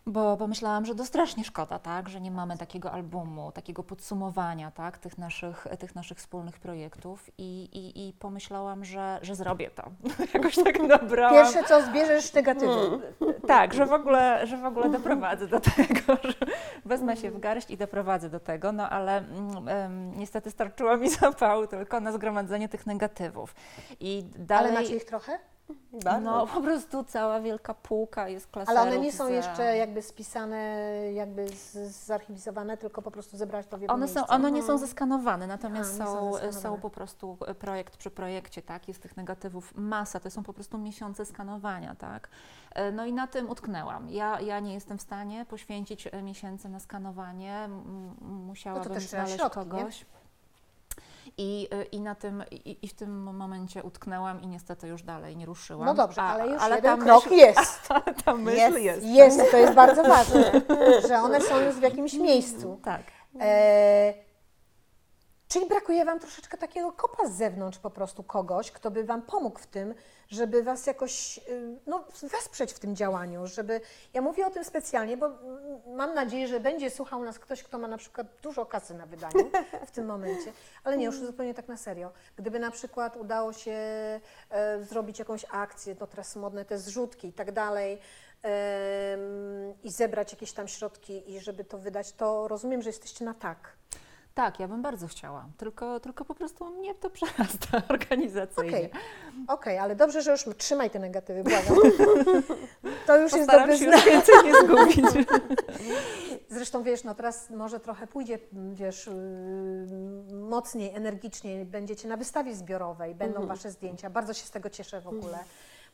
bo pomyślałam, że to strasznie szkoda, tak, że nie mamy takiego albumu, takiego podsumowania, tak, tych naszych, tych naszych wspólnych projektów i, i, i pomyślałam, że, że zrobię to. Jakoś tak nabrałam. Pierwsze co zbierzesz negatywy. Tak, że w ogóle, że w ogóle doprowadzę do tego, że wezmę się w garść i doprowadzę do tego, no ale mm, em, niestety starczyło mi zapału tylko na zgromadzenie tych negatywów. I dalej, Ale macie ich trochę? Bardzo. no po prostu cała wielka półka jest Ale klaserów. one nie są jeszcze jakby spisane, jakby z, zarchiwizowane, tylko po prostu zebrać to w One, są, one nie są zeskanowane, natomiast A, są są, są po prostu e, projekt przy projekcie, tak? Jest tych negatywów masa, to są po prostu miesiące skanowania, tak? E, No i na tym utknęłam. Ja, ja nie jestem w stanie poświęcić e, miesięcy na skanowanie, M- m- musiałabym też znaleźć środki, nie? I, y, i na tym, i, i w tym momencie utknęłam i niestety już dalej nie ruszyłam. No dobrze, A- ale już ale jeden krok myśl, jest. ta myśl Jest. jest. Jest, to jest bardzo ważne, że one są już w jakimś miejscu. Tak. E, czyli brakuje Wam troszeczkę takiego kopa z zewnątrz, po prostu kogoś, kto by Wam pomógł w tym, żeby Was jakoś y, no, wesprzeć w tym działaniu, żeby. Ja mówię o tym specjalnie, bo mam nadzieję, że będzie słuchał nas ktoś, kto ma na przykład dużo kasy na wydaniu w tym momencie, ale nie, już zupełnie tak na serio. Gdyby na przykład udało się e, zrobić jakąś akcję, no teraz modne te zrzutki i tak dalej, i zebrać jakieś tam środki i żeby to wydać, to rozumiem, że jesteście na tak. Tak, ja bym bardzo chciała, tylko, tylko po prostu mnie to przerasta organizacyjnie. Okej, okej, ale dobrze, że już trzymaj te negatywy, błagam. To już jest dobry się znak. już nie zgubić. Zresztą wiesz, no teraz może trochę pójdzie, wiesz, yy, mocniej, energiczniej, będziecie na wystawie zbiorowej, będą Wasze zdjęcia. Bardzo się z tego cieszę w ogóle,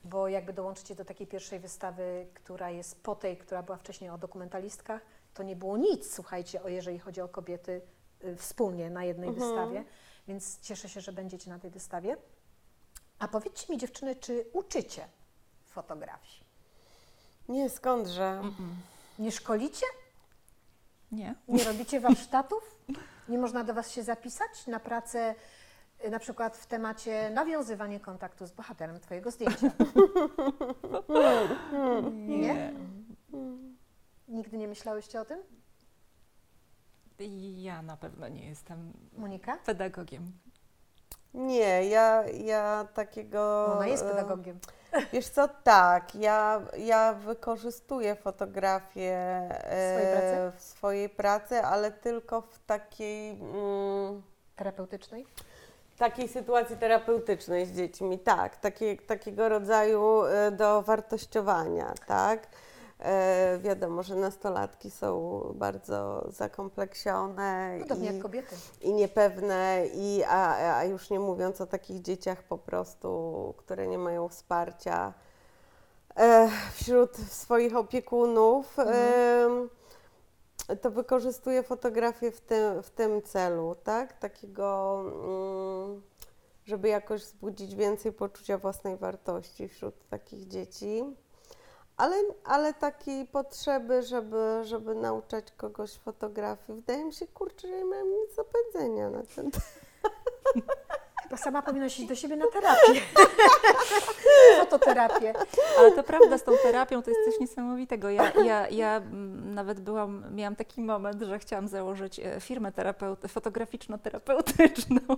bo jakby dołączycie do takiej pierwszej wystawy, która jest po tej, która była wcześniej o dokumentalistkach, to nie było nic, słuchajcie, o jeżeli chodzi o kobiety y, wspólnie na jednej wystawie, więc cieszę się, że będziecie na tej wystawie. A powiedzcie mi dziewczyny, czy uczycie fotografii? Nie, skądże? Nie szkolicie? Nie. Nie robicie warsztatów? Nie można do Was się zapisać na pracę y, na przykład w temacie nawiązywanie kontaktu z bohaterem Twojego zdjęcia? Nie? Nigdy nie myślałyście o tym? Ja na pewno nie jestem Monika? pedagogiem. Nie, ja, ja takiego... Ona jest e, pedagogiem. Wiesz co, tak, ja, ja wykorzystuję fotografię e, swojej pracy? w swojej pracy, ale tylko w takiej, mm, Terapeutycznej? takiej sytuacji terapeutycznej z dziećmi, tak, takie, takiego rodzaju e, do wartościowania, tak. E, wiadomo, że nastolatki są bardzo zakompleksione Podobnie i, jak kobiety. i niepewne, i, a, a już nie mówiąc o takich dzieciach po prostu, które nie mają wsparcia e, wśród swoich opiekunów, em, to wykorzystuję fotografię w tym, w tym celu, tak? Takiego, mm, żeby jakoś wzbudzić więcej poczucia własnej wartości wśród takich dzieci. Ale, ale takiej potrzeby, żeby, żeby nauczać kogoś fotografii, wydaje mi się, kurczę, że nie mam nic do powiedzenia na ten temat. Chyba sama powinnaś iść do siebie na terapię. Fototerapię. Ale to prawda, z tą terapią to jest coś niesamowitego. Ja, ja, ja nawet byłam, miałam taki moment, że chciałam założyć e, firmę terapeut, fotograficzno-terapeutyczną.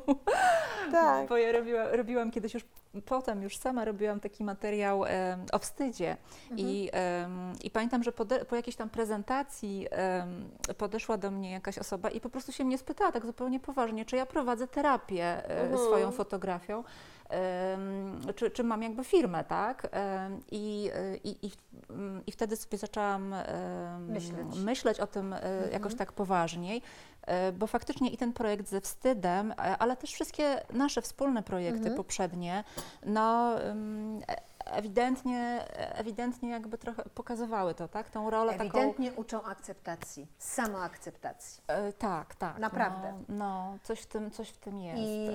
Tak. Bo ja robiła, robiłam kiedyś już, potem już sama robiłam taki materiał em, o wstydzie. I, em, I pamiętam, że pode, po jakiejś tam prezentacji em, podeszła do mnie jakaś osoba i po prostu się mnie spytała tak zupełnie poważnie, czy ja prowadzę terapię e, Mhm. swoją fotografią. em, czy, czy mam jakby firmę, tak? I, i, i, wtedy sobie zaczęłam Myśleć. myśleć o tym e, jakoś tak poważniej, e, bo faktycznie i ten projekt ze wstydem, ale też wszystkie nasze wspólne projekty Mhm. poprzednie, no ewidentnie, ewidentnie jakby trochę pokazywały to, tak? Tą rolę taką... Ewidentnie uczą akceptacji, samoakceptacji. E, tak, tak. Naprawdę. No, no, coś w tym, coś w tym jest. I.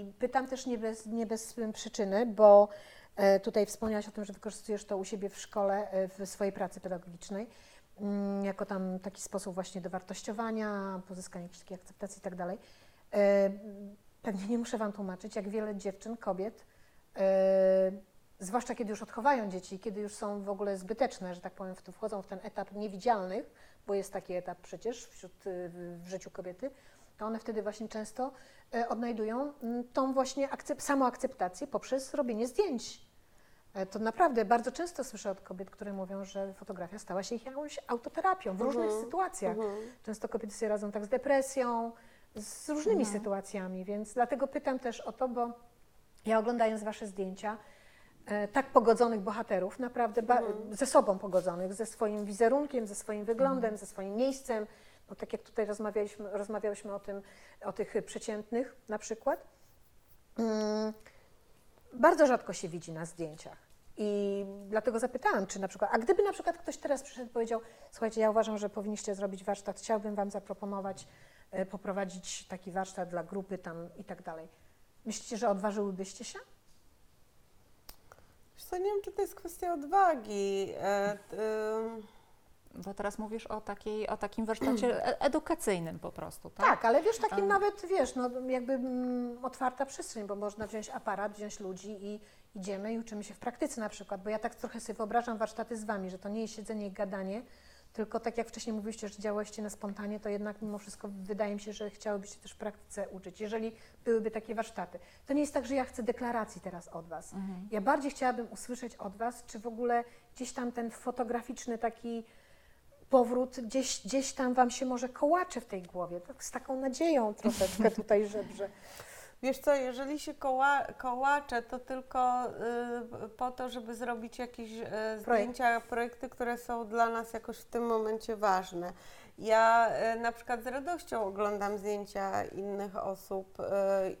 I pytam też nie bez, nie bez przyczyny, bo e, tutaj wspomniałaś o tym, że wykorzystujesz to u siebie w szkole, e, w swojej pracy pedagogicznej, mm, jako tam taki sposób właśnie dowartościowania, pozyskania jakiejś takiej akceptacji i tak dalej. E, Pewnie nie muszę Wam tłumaczyć, jak wiele dziewczyn, kobiet, e, zwłaszcza kiedy już odchowają dzieci, kiedy już są w ogóle zbyteczne, że tak powiem, w to wchodzą w ten etap niewidzialnych, bo jest taki etap przecież wśród, y, w życiu kobiety, to one wtedy właśnie często e, odnajdują mm, tą właśnie akcep- samoakceptację poprzez robienie zdjęć. E, To naprawdę bardzo często słyszę od kobiet, które mówią, że fotografia stała się ich jakąś autoterapią w różnych Mhm. sytuacjach. Mhm. Często kobiety sobie radzą tak z depresją, z różnymi sytuacjami, więc dlatego pytam też o to, bo ja oglądając Wasze zdjęcia, tak pogodzonych bohaterów, naprawdę ba- ze sobą pogodzonych, ze swoim wizerunkiem, ze swoim wyglądem, ze swoim miejscem, no tak jak tutaj rozmawialiśmy, rozmawiałyśmy o tym, o tych przeciętnych na przykład, mm, bardzo rzadko się widzi na zdjęciach. I dlatego zapytałam, czy na przykład, a gdyby na przykład ktoś teraz przyszedł i powiedział, słuchajcie, ja uważam, że powinniście zrobić warsztat, chciałbym Wam zaproponować e, poprowadzić taki warsztat dla grupy tam i tak dalej. Myślicie, że odważyłybyście się? Wiesz co, nie wiem, czy to jest kwestia odwagi. E, ym, Bo teraz mówisz o, takiej, o takim warsztacie e- edukacyjnym po prostu, tak? Tak, ale wiesz, takim nawet, wiesz, no jakby mm, otwarta przestrzeń, bo można wziąć aparat, wziąć ludzi i idziemy i uczymy się w praktyce na przykład, bo ja tak trochę sobie wyobrażam warsztaty z Wami, że to nie jest siedzenie i gadanie, tylko tak jak wcześniej mówiliście, że działaście na spontanie, to jednak mimo wszystko wydaje mi się, że chciałybyście też w praktyce uczyć, jeżeli byłyby takie warsztaty. To nie jest tak, że ja chcę deklaracji teraz od Was. Mhm. Ja bardziej chciałabym usłyszeć od Was, czy w ogóle gdzieś tam ten fotograficzny taki powrót, gdzieś, gdzieś tam Wam się może kołacze w tej głowie, tak z taką nadzieją troszeczkę tutaj żebrze. Wiesz co, jeżeli się koła, kołacze, to tylko y, po to, żeby zrobić jakieś y, zdjęcia, projekty, które są dla nas jakoś w tym momencie ważne. Ja y, na przykład z radością oglądam zdjęcia innych osób y,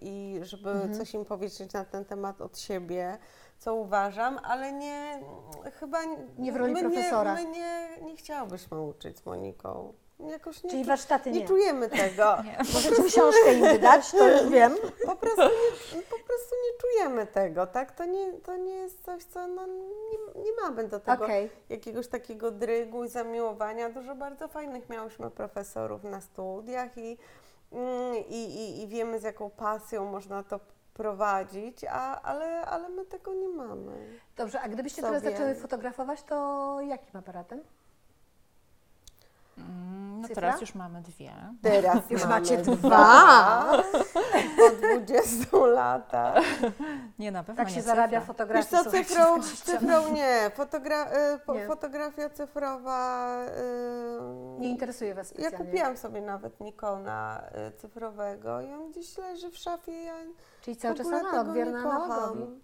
i żeby Mhm. coś im powiedzieć na ten temat od siebie, co uważam, ale nie, chyba Nie w roli my profesora. Nie, my nie, nie chciałybyśmy uczyć z Moniką. Jakoś nie, Czyli warsztaty nie nie. czujemy tego. Nie. Możecie książkę im wydać, to już wiem. Po prostu nie, po prostu nie czujemy tego, tak? To nie, to nie jest coś, co no, nie, nie mamy do tego Okej. jakiegoś takiego drygu i zamiłowania. Dużo bardzo fajnych miałyśmy profesorów na studiach i, mm, i, i, i wiemy z jaką pasją można to prowadzić, a, ale, ale my tego nie mamy. Dobrze, a gdybyście Sobie. teraz zaczęły fotografować, to jakim aparatem? Mm, No Cyfra? teraz już mamy dwie. Teraz Już mamy macie dwa po 20 latach. Nie, na pewno Tak nie się zarabia cyfra. fotografii. Wiesz co, cyfrą, 20 cyfrą nie. Fotogra y, po, Nie. Fotografia cyfrowa. y, Nie interesuje Was Ja specjalnie. kupiłam sobie nawet Nikona y, cyfrowego i on gdzieś leży w szafie. Ja Czyli cały czas analog, tego wierna analogowi.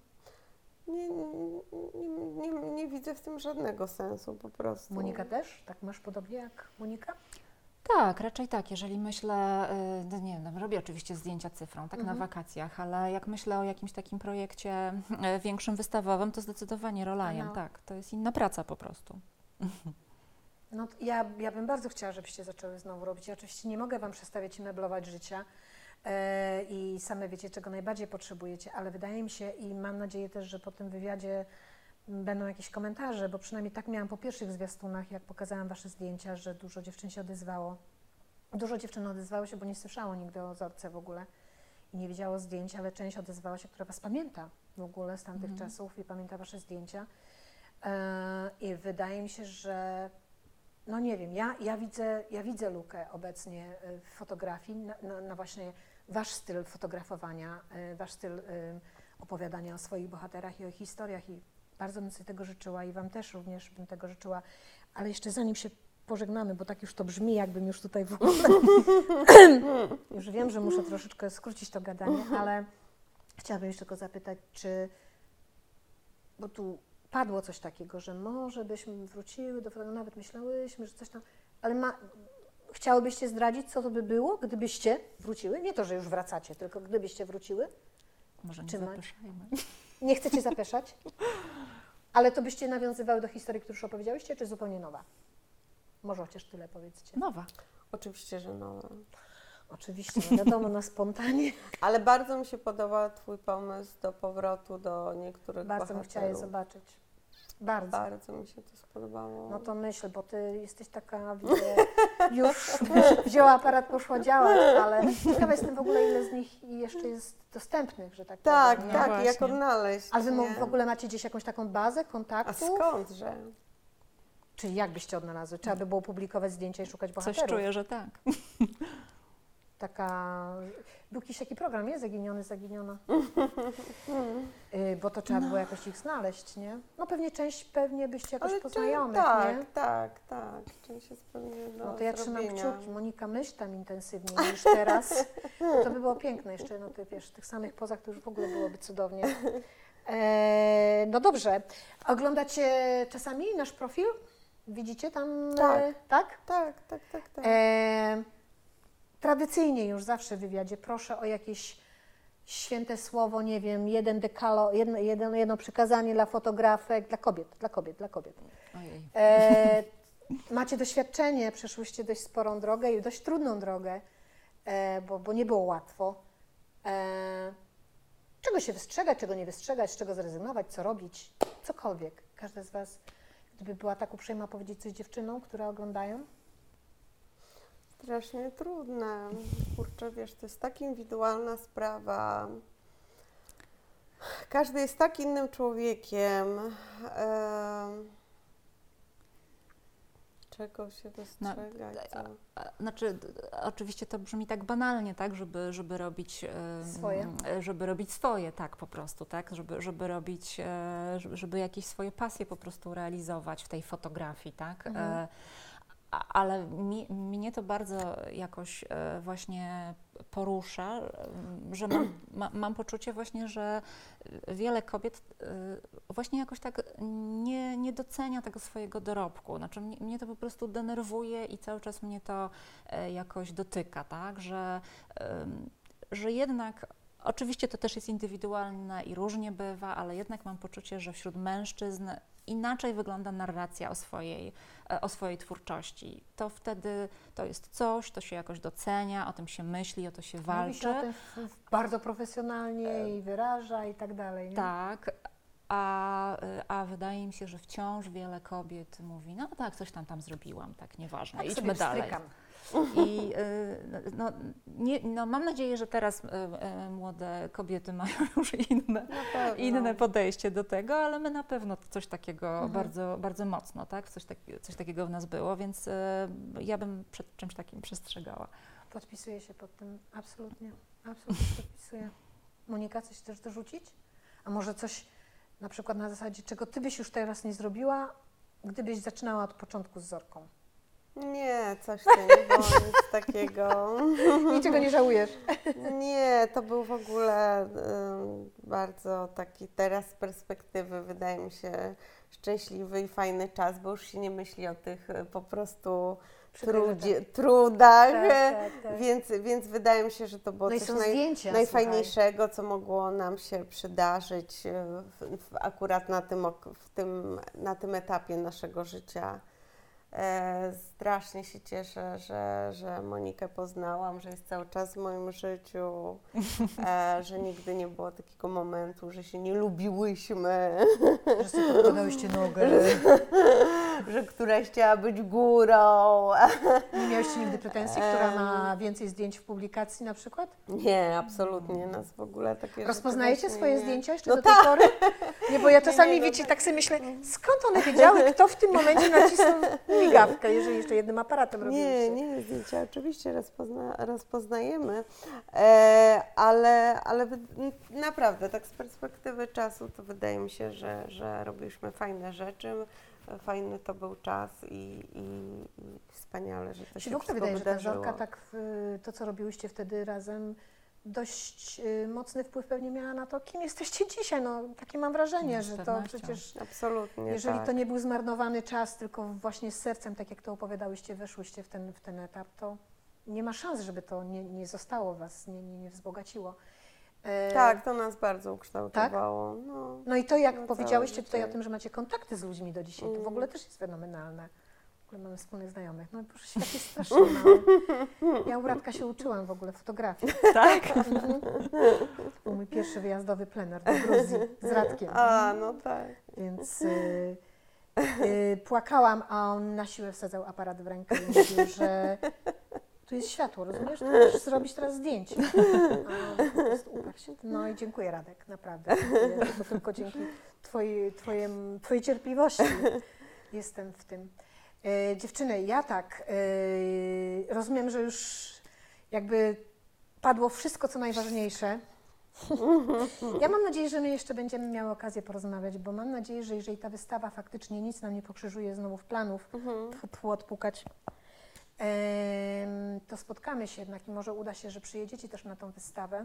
Nie, nie, nie, nie, widzę w tym żadnego sensu po prostu. Monika też? Tak masz podobnie jak Monika? Tak, raczej tak. Jeżeli myślę, y, no nie wiem, robię oczywiście zdjęcia cyfrą, tak Mhm. na wakacjach, ale jak myślę o jakimś takim projekcie y, większym wystawowym, to zdecydowanie rolajem, Aha. tak. To jest inna praca po prostu. No, ja, ja bym bardzo chciała, żebyście zaczęły znowu robić. Ja oczywiście nie mogę Wam przestawiać i meblować życia e, i same wiecie, czego najbardziej potrzebujecie, ale wydaje mi się i mam nadzieję też, że po tym wywiadzie będą jakieś komentarze, bo przynajmniej tak miałam po pierwszych zwiastunach, jak pokazałam Wasze zdjęcia, że dużo dziewczyn się odezwało. Dużo dziewczyn odezwało się, bo nie słyszało nigdy o Zorce w ogóle i nie widziało zdjęć, ale część odezwała się, która Was pamięta w ogóle z tamtych Mhm. czasów i pamięta Wasze zdjęcia. E, I wydaje mi się, że no nie wiem, ja, ja, widzę, ja widzę lukę obecnie y, w fotografii, na, na, na właśnie wasz styl fotografowania, y, wasz styl y, opowiadania o swoich bohaterach i o ich historiach i bardzo bym sobie tego życzyła i wam też również bym tego życzyła, ale jeszcze zanim się pożegnamy, bo tak już to brzmi, jakbym już tutaj w ogóle, już wiem, że muszę troszeczkę skrócić to gadanie, ale chciałabym jeszcze tylko zapytać, czy, bo tu padło coś takiego, że może byśmy wróciły do fotografii, nawet myślałyśmy, że coś tam, ale ma, chciałybyście zdradzić, co to by było, gdybyście wróciły? Nie to, że już wracacie, tylko gdybyście wróciły? Może nie zapyszajmy. Nie chcecie zapeszać? Ale to byście nawiązywały do historii, którą już opowiedziałyście, czy zupełnie nowa? Może chociaż tyle powiedzcie. Nowa. Oczywiście, że no. Oczywiście, no wiadomo, na spontanie. Ale bardzo mi się podoba Twój pomysł do powrotu do niektórych Bardzo bym chciała je zobaczyć. Bardzo. Bardzo mi się to spodobało. No to myśl, bo ty jesteś taka, widzę, już wzięła aparat, poszła działać, ale ciekawa jestem w ogóle, ile z nich jeszcze jest dostępnych, że tak tak, powiem. No tak, właśnie. jak odnaleźć. Ale wy nie? w ogóle macie gdzieś jakąś taką bazę A kontaktu? skądże? Czyli jak byście odnalazły? Trzeba by było publikować zdjęcia i szukać Coś bohaterów. czuję, że tak. Taka... Był jakiś taki program, nie? Zaginiony, zaginiona. Y, bo to trzeba było jakoś ich znaleźć, nie? No pewnie część pewnie byście jakoś poznajomych, tak, nie? tak, tak. Część jest pewnie do No to ja trzymam zrobienia. kciuki. Monika, myśl tam intensywniej niż teraz. To by było piękne jeszcze, no ty wiesz, w tych samych pozach to już w ogóle byłoby cudownie. E, no dobrze. Oglądacie czasami nasz profil? Widzicie tam? Tak. E, tak? Tak, tak, tak, tak. E, tradycyjnie już zawsze w wywiadzie proszę o jakieś święte słowo, nie wiem, jeden dekalo, jedno, jedno, jedno przykazanie dla fotografek, dla kobiet, dla kobiet, dla kobiet. E, macie doświadczenie, przeszłyście dość sporą drogę i dość trudną drogę. e, bo, bo nie było łatwo. E, czego się wystrzegać, czego nie wystrzegać, z czego zrezygnować, co robić, cokolwiek. Każda z Was, gdyby była tak uprzejma powiedzieć coś dziewczynom, które oglądają, Strasznie trudne. Kurczę, wiesz, to jest tak indywidualna sprawa. Każdy jest tak innym człowiekiem. Em, czego się wystrzegać? co? A, Znaczy, oczywiście to brzmi tak banalnie, tak, żeby, żeby robić Swoje. e, Żeby robić swoje, tak, po prostu, tak, żeby, żeby robić, e, żeby, żeby jakieś swoje pasje po prostu realizować w tej fotografii, tak. Mhm. Ale mi, mnie to bardzo jakoś e, właśnie porusza, że mam, ma, mam poczucie właśnie, że wiele kobiet e, właśnie jakoś tak nie, nie docenia tego swojego dorobku. Znaczy mnie, mnie to po prostu denerwuje i cały czas mnie to e, jakoś dotyka, tak, że, że jednak oczywiście to też jest indywidualne i różnie bywa, ale jednak mam poczucie, że wśród mężczyzn inaczej wygląda narracja o swojej, e, o swojej twórczości. To wtedy to jest coś, to się jakoś docenia, o tym się myśli, o to się mówi się walczy. o tym bardzo profesjonalnie i wyraża i tak dalej. Nie? Tak, a, y, a wydaje mi się, że wciąż wiele kobiet mówi, no tak, coś tam tam zrobiłam, tak, nieważne, Tak idźmy dalej. wstrykam. I y, no, nie, no, mam nadzieję, że teraz y, młode kobiety mają już inne, inne podejście do tego, ale my na pewno coś takiego Mhm. bardzo, bardzo mocno, tak? Coś, tak, coś takiego w nas było, więc ja bym przed czymś takim przestrzegała. Podpisuję się pod tym, absolutnie, absolutnie podpisuję. Monika, coś chcesz dorzucić? A może coś na przykład na zasadzie, czego Ty byś już teraz nie zrobiła, gdybyś zaczynała od początku z Zorką? Nie, coś tu nie było, nic takiego. Niczego nie żałujesz? Nie, to był w ogóle ym, bardzo taki teraz z perspektywy, wydaje mi się, szczęśliwy i fajny czas, bo już się nie myśli o tych y, po prostu trudzie, trudach, Tak, tak, tak. Więc, więc wydaje mi się, że to było No coś naj, zdjęcia, najfajniejszego, co mogło nam się przydarzyć y, w, w, akurat na tym, w tym, na tym etapie naszego życia. E, strasznie się cieszę, że, że Monikę poznałam, że jest cały czas w moim życiu, e, że nigdy nie było takiego momentu, że się nie lubiłyśmy, że sobie podkładałyście nogę. że któraś chciała być górą. Nie miałyście nigdy pretensji, która ma więcej zdjęć w publikacji na przykład? Nie, absolutnie nas w ogóle takie Rozpoznajecie swoje nie- zdjęcia jeszcze No do tej pory? Nie, bo ja czasami, nie, no wiecie, tak. tak sobie myślę, skąd one wiedziały, kto w tym momencie nacisnął migawkę, jeżeli jeszcze jednym aparatem Nie, robiliście? nie, zdjęcia oczywiście rozpozna, rozpoznajemy, e, ale, ale naprawdę tak z perspektywy czasu to wydaje mi się, że, że robiliśmy fajne rzeczy, fajny to był czas i, i, i wspaniale, że to Się się w ogóle wydaje, że ta. Zorka tak, to co robiłyście wtedy razem, dość y, mocny wpływ pewnie miała na to, kim jesteście dzisiaj. No, takie mam wrażenie, No, że to przecież, Absolutnie jeżeli tak. to nie był zmarnowany czas, tylko właśnie z sercem, tak jak to opowiadałyście, weszłyście w ten, w ten etap, to nie ma szans, żeby to nie, nie zostało was, nie, nie, nie wzbogaciło. E, Tak, to nas bardzo ukształtowało. No. No i to, jak No powiedziałyście tutaj o tym, że macie kontakty z ludźmi do dzisiaj, to w Mm. ogóle też jest fenomenalne. W ogóle mamy wspólnych znajomych. No proszę, świat jest mały. Ja u Radka się uczyłam w ogóle fotografii. Tak? Mhm. To był mój pierwszy wyjazdowy plener do Gruzji z Radkiem. A, no tak. Więc y, y, płakałam, a on na siłę wsadzał aparat w rękę i mówił, że tu jest światło, rozumiesz? Tu musisz zrobić teraz zdjęcie. A po prostu uparł się. No i dziękuję Radek, naprawdę. Dziękuję, bo tylko dzięki twojej, twojem, twojej cierpliwości jestem w tym. E, dziewczyny, ja tak, e, rozumiem, że już jakby padło wszystko, co najważniejsze. Ja mam nadzieję, że my jeszcze będziemy miały okazję porozmawiać, bo mam nadzieję, że jeżeli ta wystawa faktycznie nic nam nie pokrzyżuje znowu w planów, Mhm. odpukać, to spotkamy się jednak i może uda się, że przyjedziecie też na tą wystawę.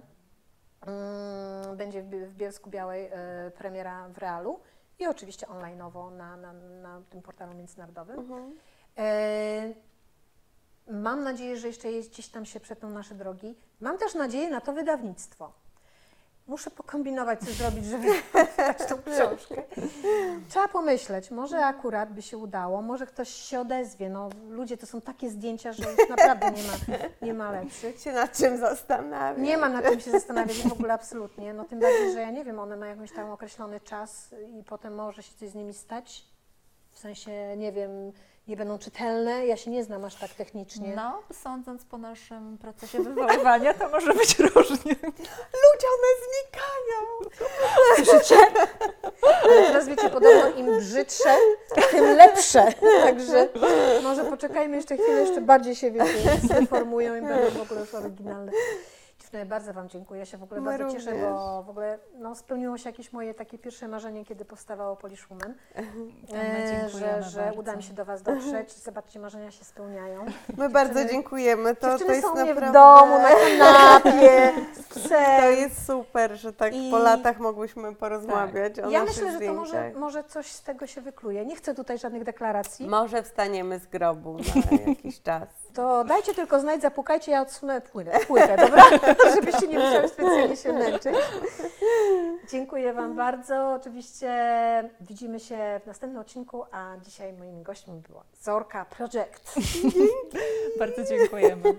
Mm, Będzie w Bielsku Białej e, premiera w Realu i oczywiście online'owo na, na, na tym portalu międzynarodowym. Mhm. E, Mam nadzieję, że jeszcze gdzieś tam się przetną nasze drogi. Mam też nadzieję na to wydawnictwo. Muszę pokombinować, co zrobić, żeby czytać tą książkę. Trzeba pomyśleć, może akurat by się udało, może ktoś się odezwie. No, ludzie to są takie zdjęcia, że już naprawdę nie ma, nie ma lepszych. Się nad czym zastanawiam. Nie ma nad czym się zastanawiać w ogóle absolutnie. No tym bardziej, że ja nie wiem, one mają jakiś tam określony czas i potem może się coś z nimi stać. W sensie, nie wiem, nie będą czytelne. Ja się nie znam aż tak technicznie. No, sądząc po naszym procesie wywoływania, to może być różnie. Ludzie, one znikają! Słyszycie? Ale teraz wiecie, podobno im brzydsze, tym lepsze. Także może poczekajmy jeszcze chwilę, jeszcze bardziej się wiecie, zdeformują i będą w ogóle już oryginalne. Dziewczyny, bardzo Wam dziękuję. Ja się w ogóle My bardzo cieszę, również. bo w ogóle no, spełniło się jakieś moje takie pierwsze marzenie, kiedy powstawało Polish Woman. E, dziękujemy że, że bardzo. uda mi się do Was dotrzeć. Zobaczcie, marzenia się spełniają. My bardzo dziękujemy. To, to Dziewczyny jest są naprawdę... w domu, na kanapie, z psem. To jest super, że tak I- po latach mogłyśmy porozmawiać o Ja myślę, że to może, może coś z tego się wykluje. Nie chcę tutaj żadnych deklaracji. Może wstaniemy z grobu na jakiś czas. To dajcie tylko znać, zapukajcie, ja odsunę płynę, płytę, dobra? Żebyście nie musiały specjalnie się męczyć. Dziękuję Wam bardzo. Oczywiście widzimy się w następnym odcinku, a dzisiaj moimi gośćmi była Zorka Project. Bardzo dziękujemy.